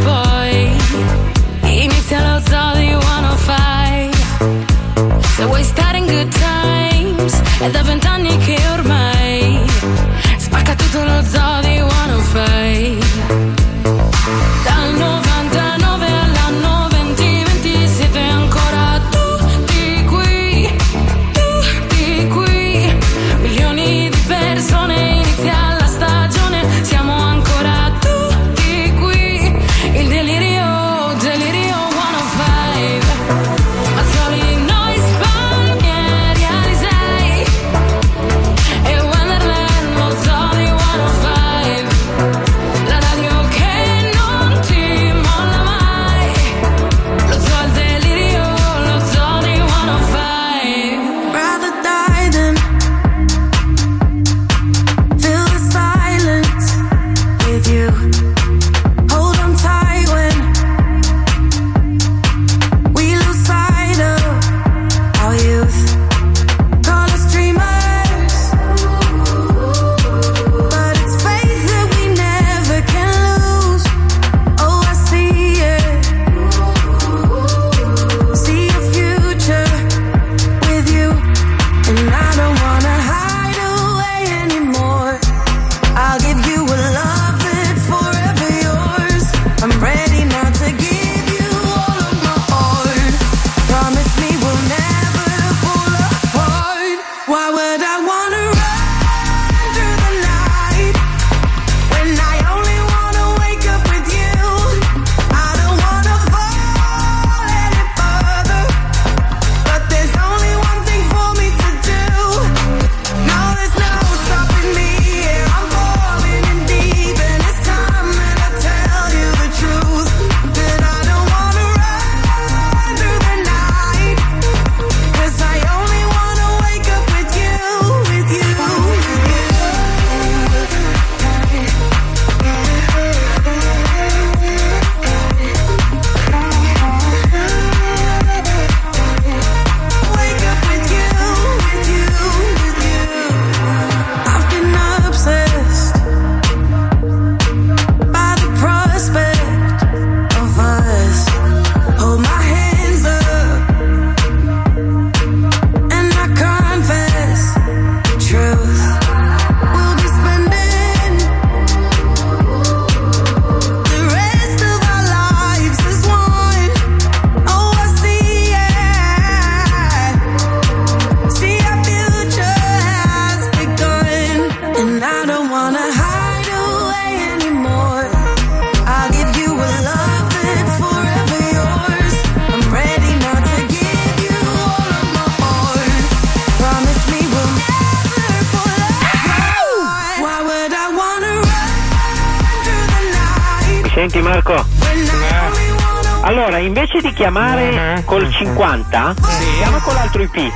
senti Marco? Wanna Allora, invece di chiamare col 50, chiama con l'altro IP.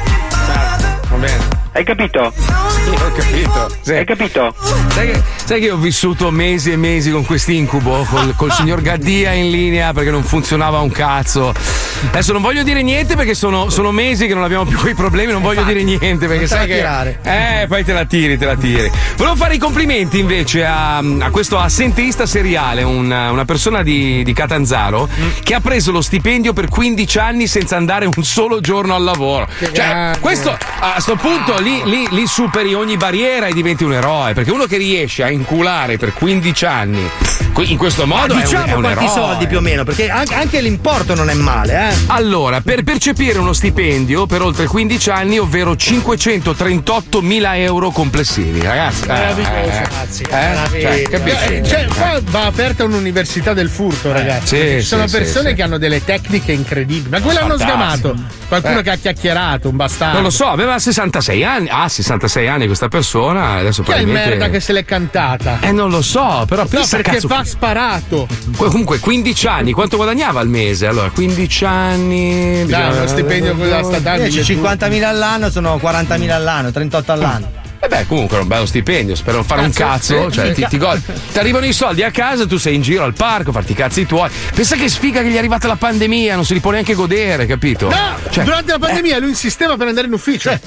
Va bene. Hai capito? Sì, ho capito. Sì. Hai capito? Sai che, sai che ho vissuto mesi e mesi con quest'incubo, col, col signor Gaddia in linea perché non funzionava un cazzo. Adesso non voglio dire niente perché sono, sono mesi che non abbiamo più quei problemi, non voglio dire niente perché sai che. tirare. Eh, poi te la tiri, te la tiri. Volevo fare i complimenti invece a, a questo assenteista seriale, un- una persona di, di Catanzaro, che ha preso lo stipendio per 15 anni senza andare un solo giorno al lavoro. Cioè, questo a sto punto lì, lì- lì superi ogni barriera e diventi un eroe. Perché uno che riesce a inculare per 15 anni in questo modo è un- diciamo è un, quanti eroe. soldi più o meno, perché anche, anche l'importo non è male, eh. Allora, per percepire uno stipendio per oltre 15 anni, ovvero 538 mila euro complessivi, ragazzi. eh, Meraviglioso, eh, ragazzi. eh, Meraviglioso. cioè? Eh, cioè, qua va aperta un'università del furto, ragazzi. sì, Ci sono sì, persone sì. che hanno delle tecniche incredibili. Ma quello hanno sgamato. Qualcuno Eh. che ha chiacchierato, un bastardo. Non lo so, aveva 66 anni. Ah, 66 anni questa persona. Adesso Che è il probabilmente. merda che se l'è cantata? Eh, non lo so, però No, pensa perché cazzo, va sparato. Comunque 15 anni, quanto guadagnava al mese? Allora, 15 anni. Dai, uno stipendio quello statale. 10, 50.000 all'anno sono 40.000 all'anno, 38 all'anno. E beh, comunque è un bello stipendio, spero non fare un Cazzo, Cioè, ti, ti godi. <laughs> Ti arrivano i soldi a casa, tu sei in giro al parco, farti i cazzi tuoi. Pensa che sfiga che gli è arrivata la pandemia, non si li può neanche godere, capito? No, Cioè, durante la pandemia lui insisteva per andare in ufficio. <laughs> e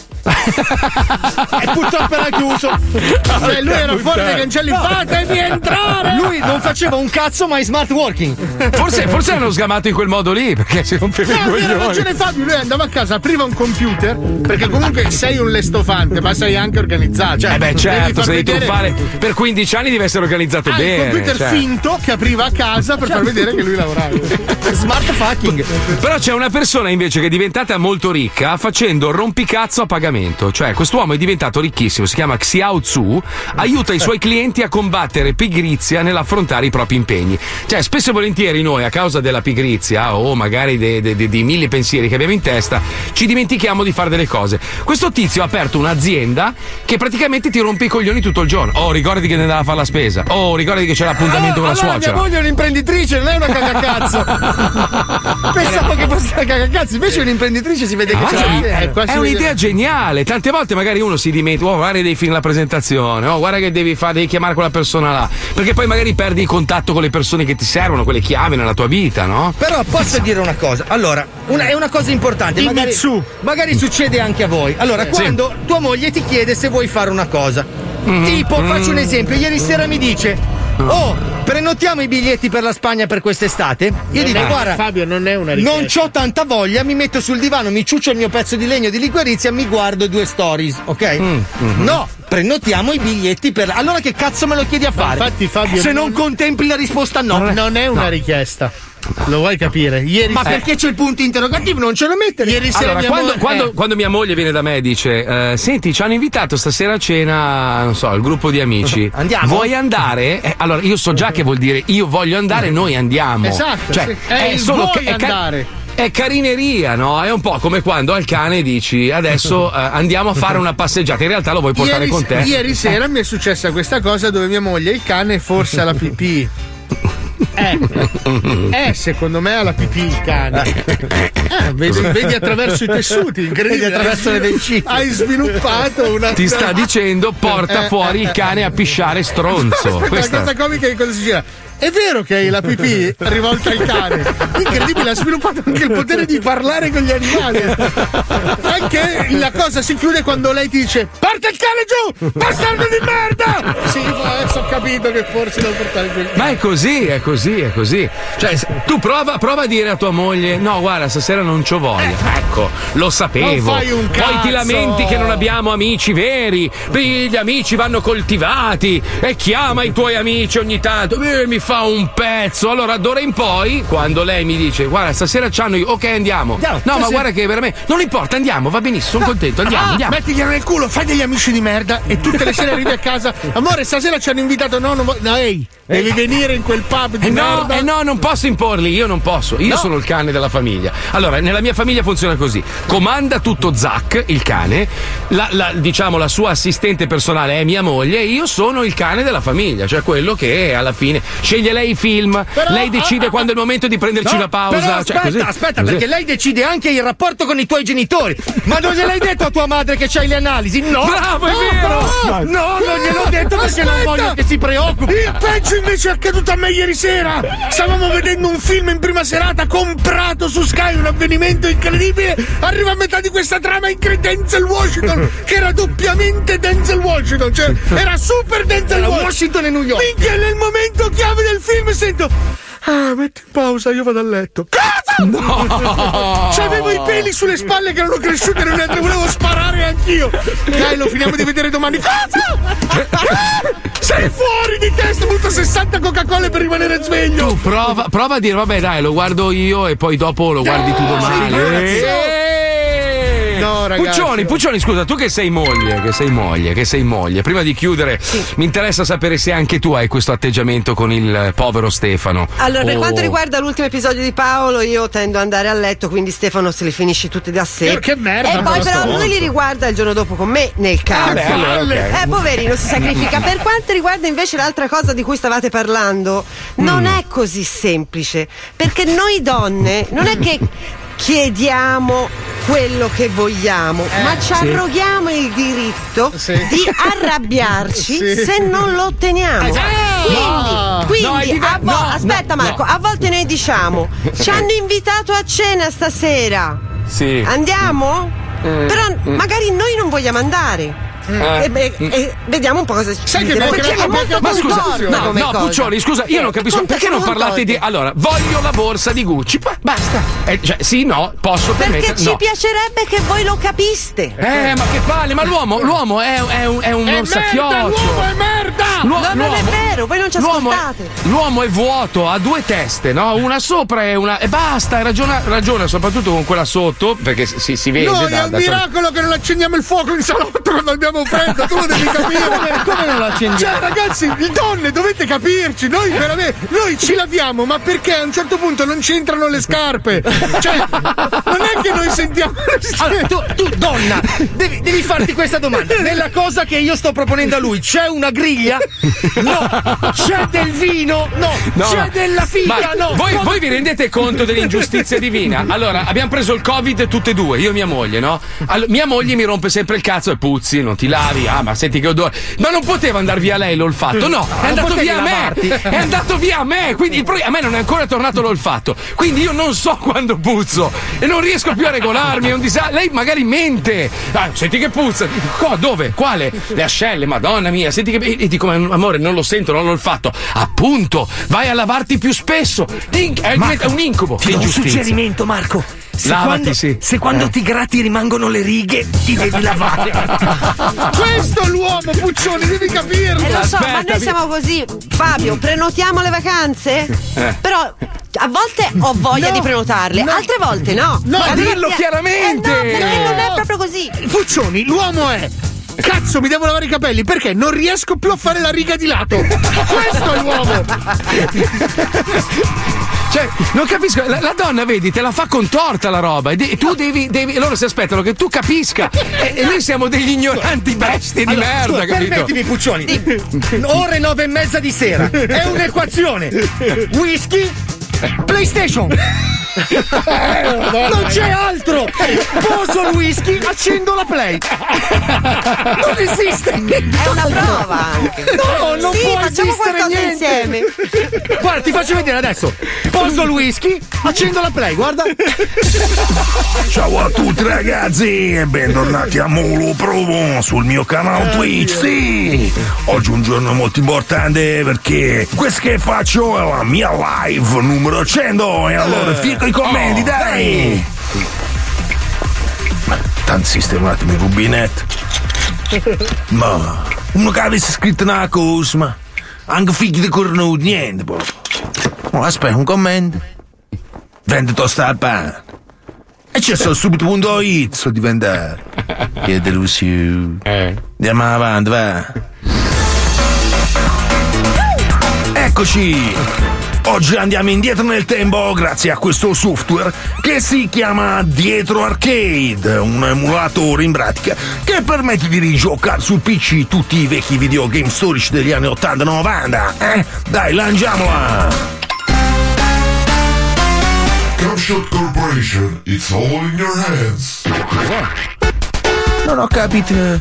purtroppo era chiuso. Cioè, lui era fuori dai cancelli. Fatemi entrare! Lui non faceva un cazzo, ma è smart working. Forse, forse hanno sgamato in quel modo lì, perché si rompeva i No, aveva coglioni. ragione Fabio, lui andava a casa, apriva un computer, perché comunque sei un lestofante, ma sei anche organizzato. Cioè, Eh beh, certo, se devi truffare per 15 anni deve essere organizzato Ah, bene. computer cioè. finto che apriva a casa per far vedere che lui lavorava. <laughs> Smart fucking. Però c'è una persona invece che è diventata molto ricca facendo rompicazzo a pagamento. Cioè, quest'uomo è diventato ricchissimo, si chiama Xiao Tzu, aiuta i suoi clienti a combattere pigrizia nell'affrontare i propri impegni. Cioè, spesso e volentieri noi, a causa della pigrizia o magari de- de- de- di mille pensieri che abbiamo in testa, ci dimentichiamo di fare delle cose. Questo tizio ha aperto un'azienda che praticamente ti rompe i coglioni tutto il giorno. Oh, ricordati che ne andava a fare la spesa. Oh, ricordati che c'è l'appuntamento con la allora mia suocera. moglie è un'imprenditrice, non è una cagacazzo. <laughs> Pensavo che fosse una cagacazzo, invece un'imprenditrice si vede che Ah, c'è sì. dentro. è un'idea geniale. Tante volte magari uno si dimentica, oh, guarda che devi finire la presentazione, oh, guarda che devi fare, devi chiamare quella persona là. Perché poi magari perdi il contatto con le persone che ti servono, quelle chiave nella tua vita, no? Però posso dire una cosa, allora, una- è una cosa importante, magari, magari succede anche a voi. Allora, Sì. quando tua moglie ti chiede se vuoi fare una cosa, Mm-hmm. tipo, faccio un esempio, ieri sera mi dice, oh, prenotiamo i biglietti per la Spagna per quest'estate? Io Non dico, è- guarda, Fabio, non è una richiesta. non c'ho tanta voglia, mi metto sul divano, mi ciuccio il mio pezzo di legno di liquirizia, mi guardo due stories, ok? Mm, mm-hmm. No, prenotiamo i biglietti per. Allora che cazzo me lo chiedi a Ma fare? infatti, Fabio, Se non non- contempli la risposta no. Non è una richiesta. Lo vuoi capire? Ieri Ma sera- perché c'è il punto interrogativo? Non ce lo mettere. Ieri sera Allora, mia quando, moglie- quando- eh. quando mia moglie viene da me e dice: eh, Senti, ci hanno invitato stasera a cena, non so, il gruppo di amici. <laughs> Andiamo? Vuoi andare? Eh, allora, io so già che vuol dire io voglio andare, noi andiamo. Esatto, Cioè, sì. È il vuoi ca- ca- andare. è carineria, no? È un po' come quando al cane dici adesso <laughs> eh, andiamo a fare una passeggiata. In realtà lo vuoi portare ieri, con te. ieri sera mi è successa questa cosa dove mia moglie, il cane, forse alla <laughs> pipì. Eh, eh, secondo me alla pipì il cane. Eh, vedi, vedi attraverso i tessuti, incredibile. Vedi attraverso le vencite. Hai sviluppato una. Ti sta dicendo porta Eh, fuori eh, il cane a pisciare stronzo. Aspetta, Questa- la cosa comica è che cosa si gira. È vero che hai la pipì <laughs> rivolta al cane. Incredibile, ha sviluppato anche il potere di parlare con gli animali. Anche la cosa si chiude quando lei dice: Porta il cane giù! Bastardo di merda! Sì, adesso ho capito che forse devo portare giù Ma è così, è così, è così. Cioè, tu prova, prova a dire a tua moglie: No, guarda, stasera non c'ho voglia. Ecco, lo sapevo. Non fai un Poi cazzo. ti lamenti che non abbiamo amici veri. Gli amici vanno coltivati. E chiama i tuoi amici ogni tanto. Eh, mi fa un pezzo. Allora, d'ora in poi, quando lei mi dice: Guarda, stasera c'hanno io. Ok, andiamo. Andiamo, no, sì, ma guarda che veramente. Non importa, andiamo, va benissimo, sono contento. Andiamo, Ah, andiamo. Mettiglielo nel culo, fai degli amici di merda e tutte le sere arrivi a casa. <laughs> Amore, stasera ci hanno invitato. No, non vo- no, ehi, devi venire in quel pub di Eh no, merda. eh no, non posso imporli, io non posso. Io No. sono il cane della famiglia. Allora, nella mia famiglia funziona così: comanda tutto Zac, il cane, la, la- diciamo la sua assistente personale è mia moglie, e io sono il cane della famiglia, cioè quello che alla fine sceglie sceglie lei i film, Però- lei decide quando è il momento di prenderci No, una pausa. però cioè, aspetta, così- aspetta, così. perché lei decide anche il rapporto con i tuoi genitori. Ma non gliel'hai detto a tua madre che c'hai le analisi? No! Bravo, è no, vero! No, no, non gliel'ho detto perché non Aspetta! voglio che si preoccupi. Il peggio invece è accaduto a me ieri sera. Stavamo vedendo un film in prima serata comprato su Sky, un avvenimento incredibile. Arriva a metà di questa trama in Denzel Washington, che era doppiamente Denzel Washington, cioè era super Denzel Era Washington. Washington e New York. Minchia, nel momento chiave del film sento. Ah, metti in pausa, io vado a letto. Cosa? No! <laughs> C'avevo i peli sulle spalle che erano cresciuti e non ne volevo sparare anch'io. Dai, lo finiamo di vedere domani. Cosa? Ah, <laughs> Sei fuori di testa, avuto 60 Coca-Cola per rimanere sveglio. Tu prova, prova a dire, vabbè, dai, lo guardo io e poi dopo lo guardi tu domani. sei? Eh. No, ragazzi. Puccioni, Puccioni, scusa, tu che sei moglie, che sei moglie, che sei moglie. Prima di chiudere, mi interessa sapere se anche tu hai questo atteggiamento con il povero Stefano. Allora, per Oh. quanto riguarda l'ultimo episodio di Paolo, io tendo ad andare a letto, quindi Stefano se li finisce tutti da sé. Che- che merda, E poi però, lui li riguarda il giorno dopo con me, nel caso. beh, allora, ok. Eh, poverino, si sacrifica. Per quanto riguarda invece l'altra cosa di cui stavate parlando, non Mm. è così semplice. Perché noi donne non è che chiediamo quello che vogliamo, ma ci Eh, sì. arroghiamo il diritto Sì. di arrabbiarci <laughs> Sì. se non lo otteniamo. Quindi, No. quindi No, a vo- no, aspetta Marco, no. a volte noi diciamo <laughs> ci hanno invitato a cena stasera. Sì. Andiamo? Mm. Però Mm. magari noi non vogliamo andare. Eh. E, beh, e vediamo un po' cosa Sai che perché Perché è molto Ma scusa, no, no, cosa. Puccioni, scusa, io non capisco Conta perché non parlate di. Allora, voglio la borsa di Gucci, basta. Eh, cioè, sì, no, posso Perché permettere. ci no. piacerebbe che voi lo capiste. Eh, ma che palle, ma l'uomo, l'uomo è, è un, è un È merda, orsacchiotto. l'uomo è merda! L'uo- No, non è vero, voi non ci l'uomo è- ascoltate. L'uomo è vuoto, ha due teste, no? Una sopra e una. E basta, ragiona, ragiona soprattutto con quella sotto, perché si, si vede. Noi da- è un da- miracolo che non accendiamo il fuoco in salotto quando abbiamo freddo, tu lo devi capire. Come non lo accendiamo? Cioè, ragazzi, donne, dovete capirci, noi veramente, noi ci laviamo, ma perché a un certo punto non ci entrano le scarpe? Cioè, non è che noi sentiamo. Allora, tu, tu, donna, devi, devi farti questa domanda. Nella cosa che io sto proponendo a lui, c'è una griglia? No. C'è del vino? No. No, c'è della figa? ma No. Voi, Cosa- voi vi rendete conto dell'ingiustizia divina? Allora, abbiamo preso il Covid tutte e due, io e mia moglie, no? Allo- mia moglie mi rompe sempre il cazzo e puzzi, non ti lavi, ah, ma senti che odore. Ma non poteva andare via lei l'olfatto, no, è andato via a me. È andato via a me, quindi il pro- a me non è ancora tornato l'olfatto. Quindi io non so quando puzzo e non riesco più a regolarmi, è un disastro. Lei magari mente. Ah, senti che puzza. "Co- dove? Quale? Le ascelle, madonna mia, senti che. E dico, ma amore, non lo sento, non l'ho fatto. Appunto, vai a lavarti più spesso. È, Marco, un incubo. Ti do un suggerimento, Marco. Se Lavati, quando, sì. se quando Eh. ti gratti rimangono le righe, ti devi lavare. <laughs> Questo è l'uomo, Puccioni, devi capirlo. Eh, lo so, ma Aspetta, noi vi- siamo così. Fabio, prenotiamo le vacanze? Eh. Però a volte ho voglia No, di prenotarle, no. altre volte no. No, Allora, dillo chiaramente. Eh no, perché No. non è proprio così. Puccioni, l'uomo è. Cazzo, mi devo lavare i capelli perché non riesco più a fare la riga di lato. Questo è l'uomo. Cioè, non capisco, la, la donna, vedi, te la fa contorta la roba. E de- tu devi, devi. Loro si aspettano che tu capisca. E, e noi siamo degli ignoranti bestie di Allora, merda, scusa, capito? Permettimi, Puccioni. Ore nove e mezza di sera. È un'equazione. Whisky, PlayStation. Non c'è altro! Poso il whisky, accendo la play! Non esiste! È una prova anche. No, non sì, può facciamo esistere niente! insieme. Guarda, ti faccio vedere adesso! Poso il whisky, accendo la play, guarda! Ciao a tutti ragazzi e bentornati a Molo Provo sul mio canale Twitch. Sì, oggi è un giorno molto importante perché questo che faccio è la mia live numero 100 e allora fico i commenti, dai. Tanto sistema un attimo il rubinetto. <laughs> Ma uno che avesse scritto una cosa, ma anche figli di cornuti, niente, boh. Oh, aspetta, un commento. Vende tosta al pane. E c'è solo subito.it so diventare. <laughs> Che delusione. Andiamo avanti, va. Eccoci. Oggi andiamo indietro nel tempo grazie a questo software che si chiama Dietro Arcade, un emulatore in pratica che permette di rigiocare su PC tutti i vecchi videogame storici degli anni 80-90. Eh? Dai, lanciamola! Capshot Corporation, it's all in your hands. Non ho capito eh,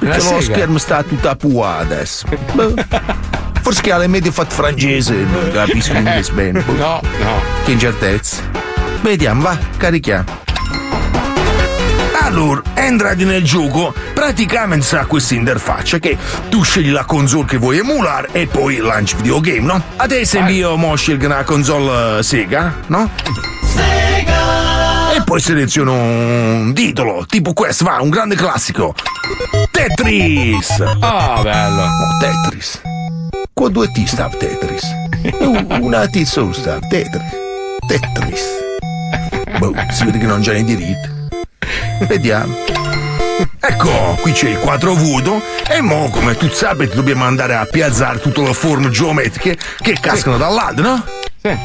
perché lo schermo sta tutta pua adesso. <laughs> Forse che ha le medie fatte francese, non capisco <laughs> inglese bene. No, no. Che incertezza. Vediamo, va, carichiamo. Allora, entrati nel gioco, praticamente sa questa interfaccia che tu scegli la console che vuoi emulare e poi lanci videogame, no? Ad esempio io mo scelgo una console eh, Sega, no? E poi seleziono un titolo, tipo questo, va, un grande classico. Tetris! Ah, bello. Oh, Tetris. Con due T sta Tetris. Un- Una T solo sta Tetris. Tetris. Boh, si vede che non c'è nei diritti. Vediamo. Ecco, qui c'è il quadro vuoto e mo, come tu sapete, dobbiamo andare a piazzare tutte le forme geometriche che cascano dall'alto, no?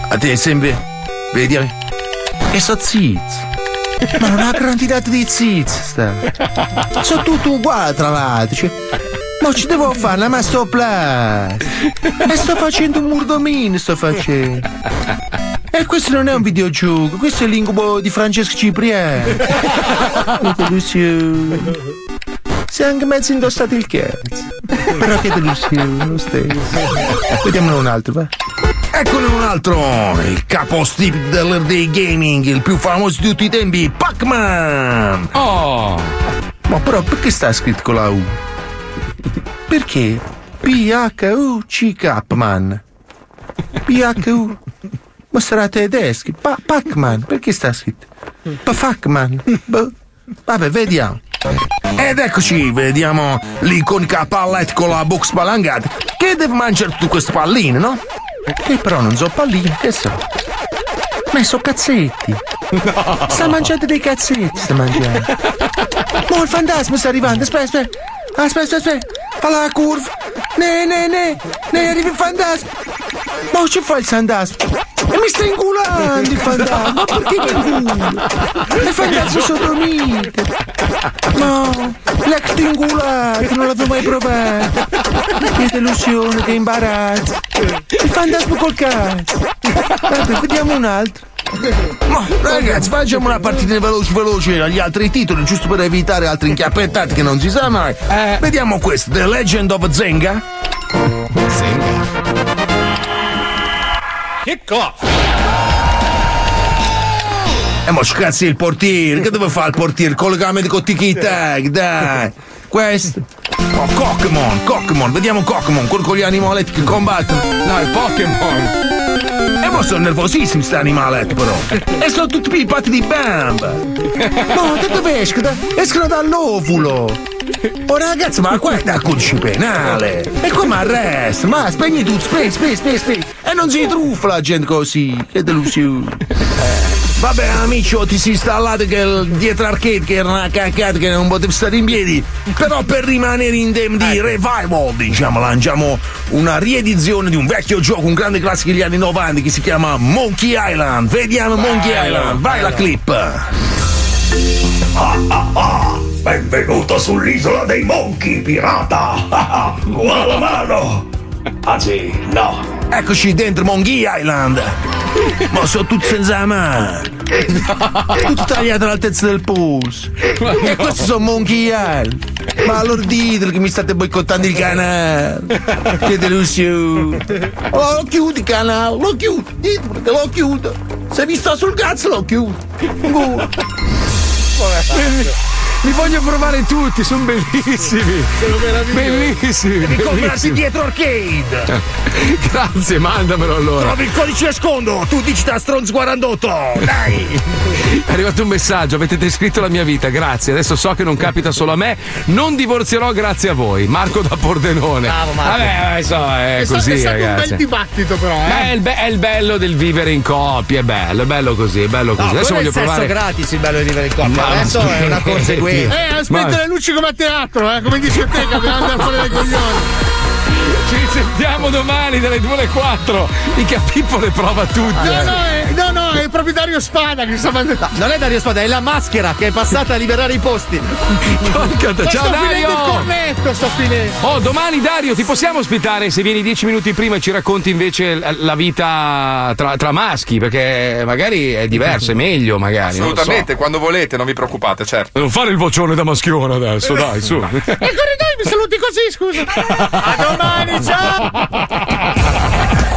Ad esempio, vediamo. E so ziz. Ma non ha quantità di ziz, sta. Sono tutti uguali tra l'altro. Ma ci devo fare una masterclass. E sto facendo un murdomino, sto facendo. E questo non è un videogioco, questo è l'incubo di Francesco Cipriani. Che delusione. Sei anche mezzo indossato il cazzo. Però che delusione, lo stesso. Vediamone un altro, va. Eccone un altro, il capostipite dell'Earthday Gaming, il più famoso di tutti i tempi, Pac-Man! Oh! Ma però perché sta scritto con la U? Perché? P-H-U-C man P-H-U. Ma sarà tedesco. Pa- Pac-Man. Perché sta scritto? Pac-Man. Boh. Vabbè, vediamo. Ed eccoci, vediamo l'iconica pallette con la box spalancata che deve mangiare tutte queste palline, no? Che però non so palline, che so? Ma sono cazzetti. Sta mangiando dei cazzetti, sta mangiando. Ma il fantasma sta arrivando, aspetta, aspetta. Aspetta, aspetta. Fa la curva. Ne, ne, ne. Ne, arriva il fantasma. Ma ci fa il fantasma? E mi sta ingulando il fantasma. Ma perché mi ingula? Il fantasma sodomite. <laughs> No, l'ex ingulato, non l'avevo mai provato. Che delusione, che imbarazzo. Il fantasma col cazzo. Vabbè, vediamo un altro. Ma ragazzi, facciamo una partita veloce veloce agli altri titoli, giusto per evitare altri inchiappettati che non si sa mai. Vediamo questo, The Legend of Zenga. Kick off! E mo scazzi il portiere, che dove fa il portiere? Collegamento con Tiki Tag, dai. Questo. Oh, Cockmon, Cockmon, vediamo Cockmon, quello con gli animaletti che combattono. No, il Pokémon. E mo sono nervosissimi sti animaletti però. E sono tutti pippati di bamba. No, da dove escono? Escono dall'ovulo. Oh ragazzi, ma qua è da codice penale. E come arresta? Ma spegni tutto, spegni, spegni, spegni, spegni. E non si truffa la gente così. Che delusione. <laughs> Vabbè amici, ti si installate che dietro arcade che era una caccata che non potevo stare in piedi. Però per rimanere in tema di revival, diciamo, lanciamo una riedizione di un vecchio gioco, un grande classico degli anni 90 che si chiama Monkey Island. Vediamo Monkey Bello, Island, vai la clip. Ah ah ah! Benvenuto sull'isola dei monkey, pirata! <laughs> Ah ah! La mano! Anzi, no! Eccoci dentro Monkey Island. Ma sono tutti senza mano. Tutto tagliato all'altezza del polso. E questi sono Monkey Island. Ma allora ditelo che mi state boicottando il canale. Che delusione. Oh, lo chiudi il canale, lo chiudo. Ditelo che lo chiudo. Se vi sto sul cazzo lo chiudo. Li voglio provare tutti, sono bellissimi. Sono meravigliosi. Bellissimi. Devi comprarsi bellissimi. dietro arcade. <laughs> Grazie, mandamelo allora. Trovi il codice sconto, tu digita Stronz 48. Dai. <laughs> È arrivato un messaggio, avete descritto la mia vita, grazie. Adesso so che non capita solo a me. Non divorzierò grazie a voi. Marco da Pordenone. Bravo, Marco. Vabbè, eh, so, è, È così, è stato un ragazzi. bel dibattito, però, eh. Ma è il, be- è il bello del vivere in coppia, è bello, è bello così, è bello così. No, Adesso è voglio il sesso provare. gratis il bello di vivere in coppia. Ma- Adesso è una <laughs> conseguenza. Eh, aspetta Ma- le luci come a teatro, eh, come dice te, che dobbiamo andare fuori dai coglioni. Ci risentiamo domani dalle 2 alle 4. Mica Pippo le prova tutte. No, no, è, no, no, è il proprietario Spada che sta mandando. Non è Dario Spada, è la maschera che è passata a liberare i posti. Porca te- Ciao sto finendo il Dario! cornetto, sto finendo. Oh, domani Dario, ti possiamo ospitare se vieni dieci minuti prima e ci racconti invece la- vita tra, tra maschi, perché magari è diverso, è meglio magari. lo so. Assolutamente, quando volete, non vi preoccupate, certo. Non fare il vocione da maschione adesso, dai, su. <laughs> E corridoi mi saluti così, scusa. <laughs> A domani, ciao.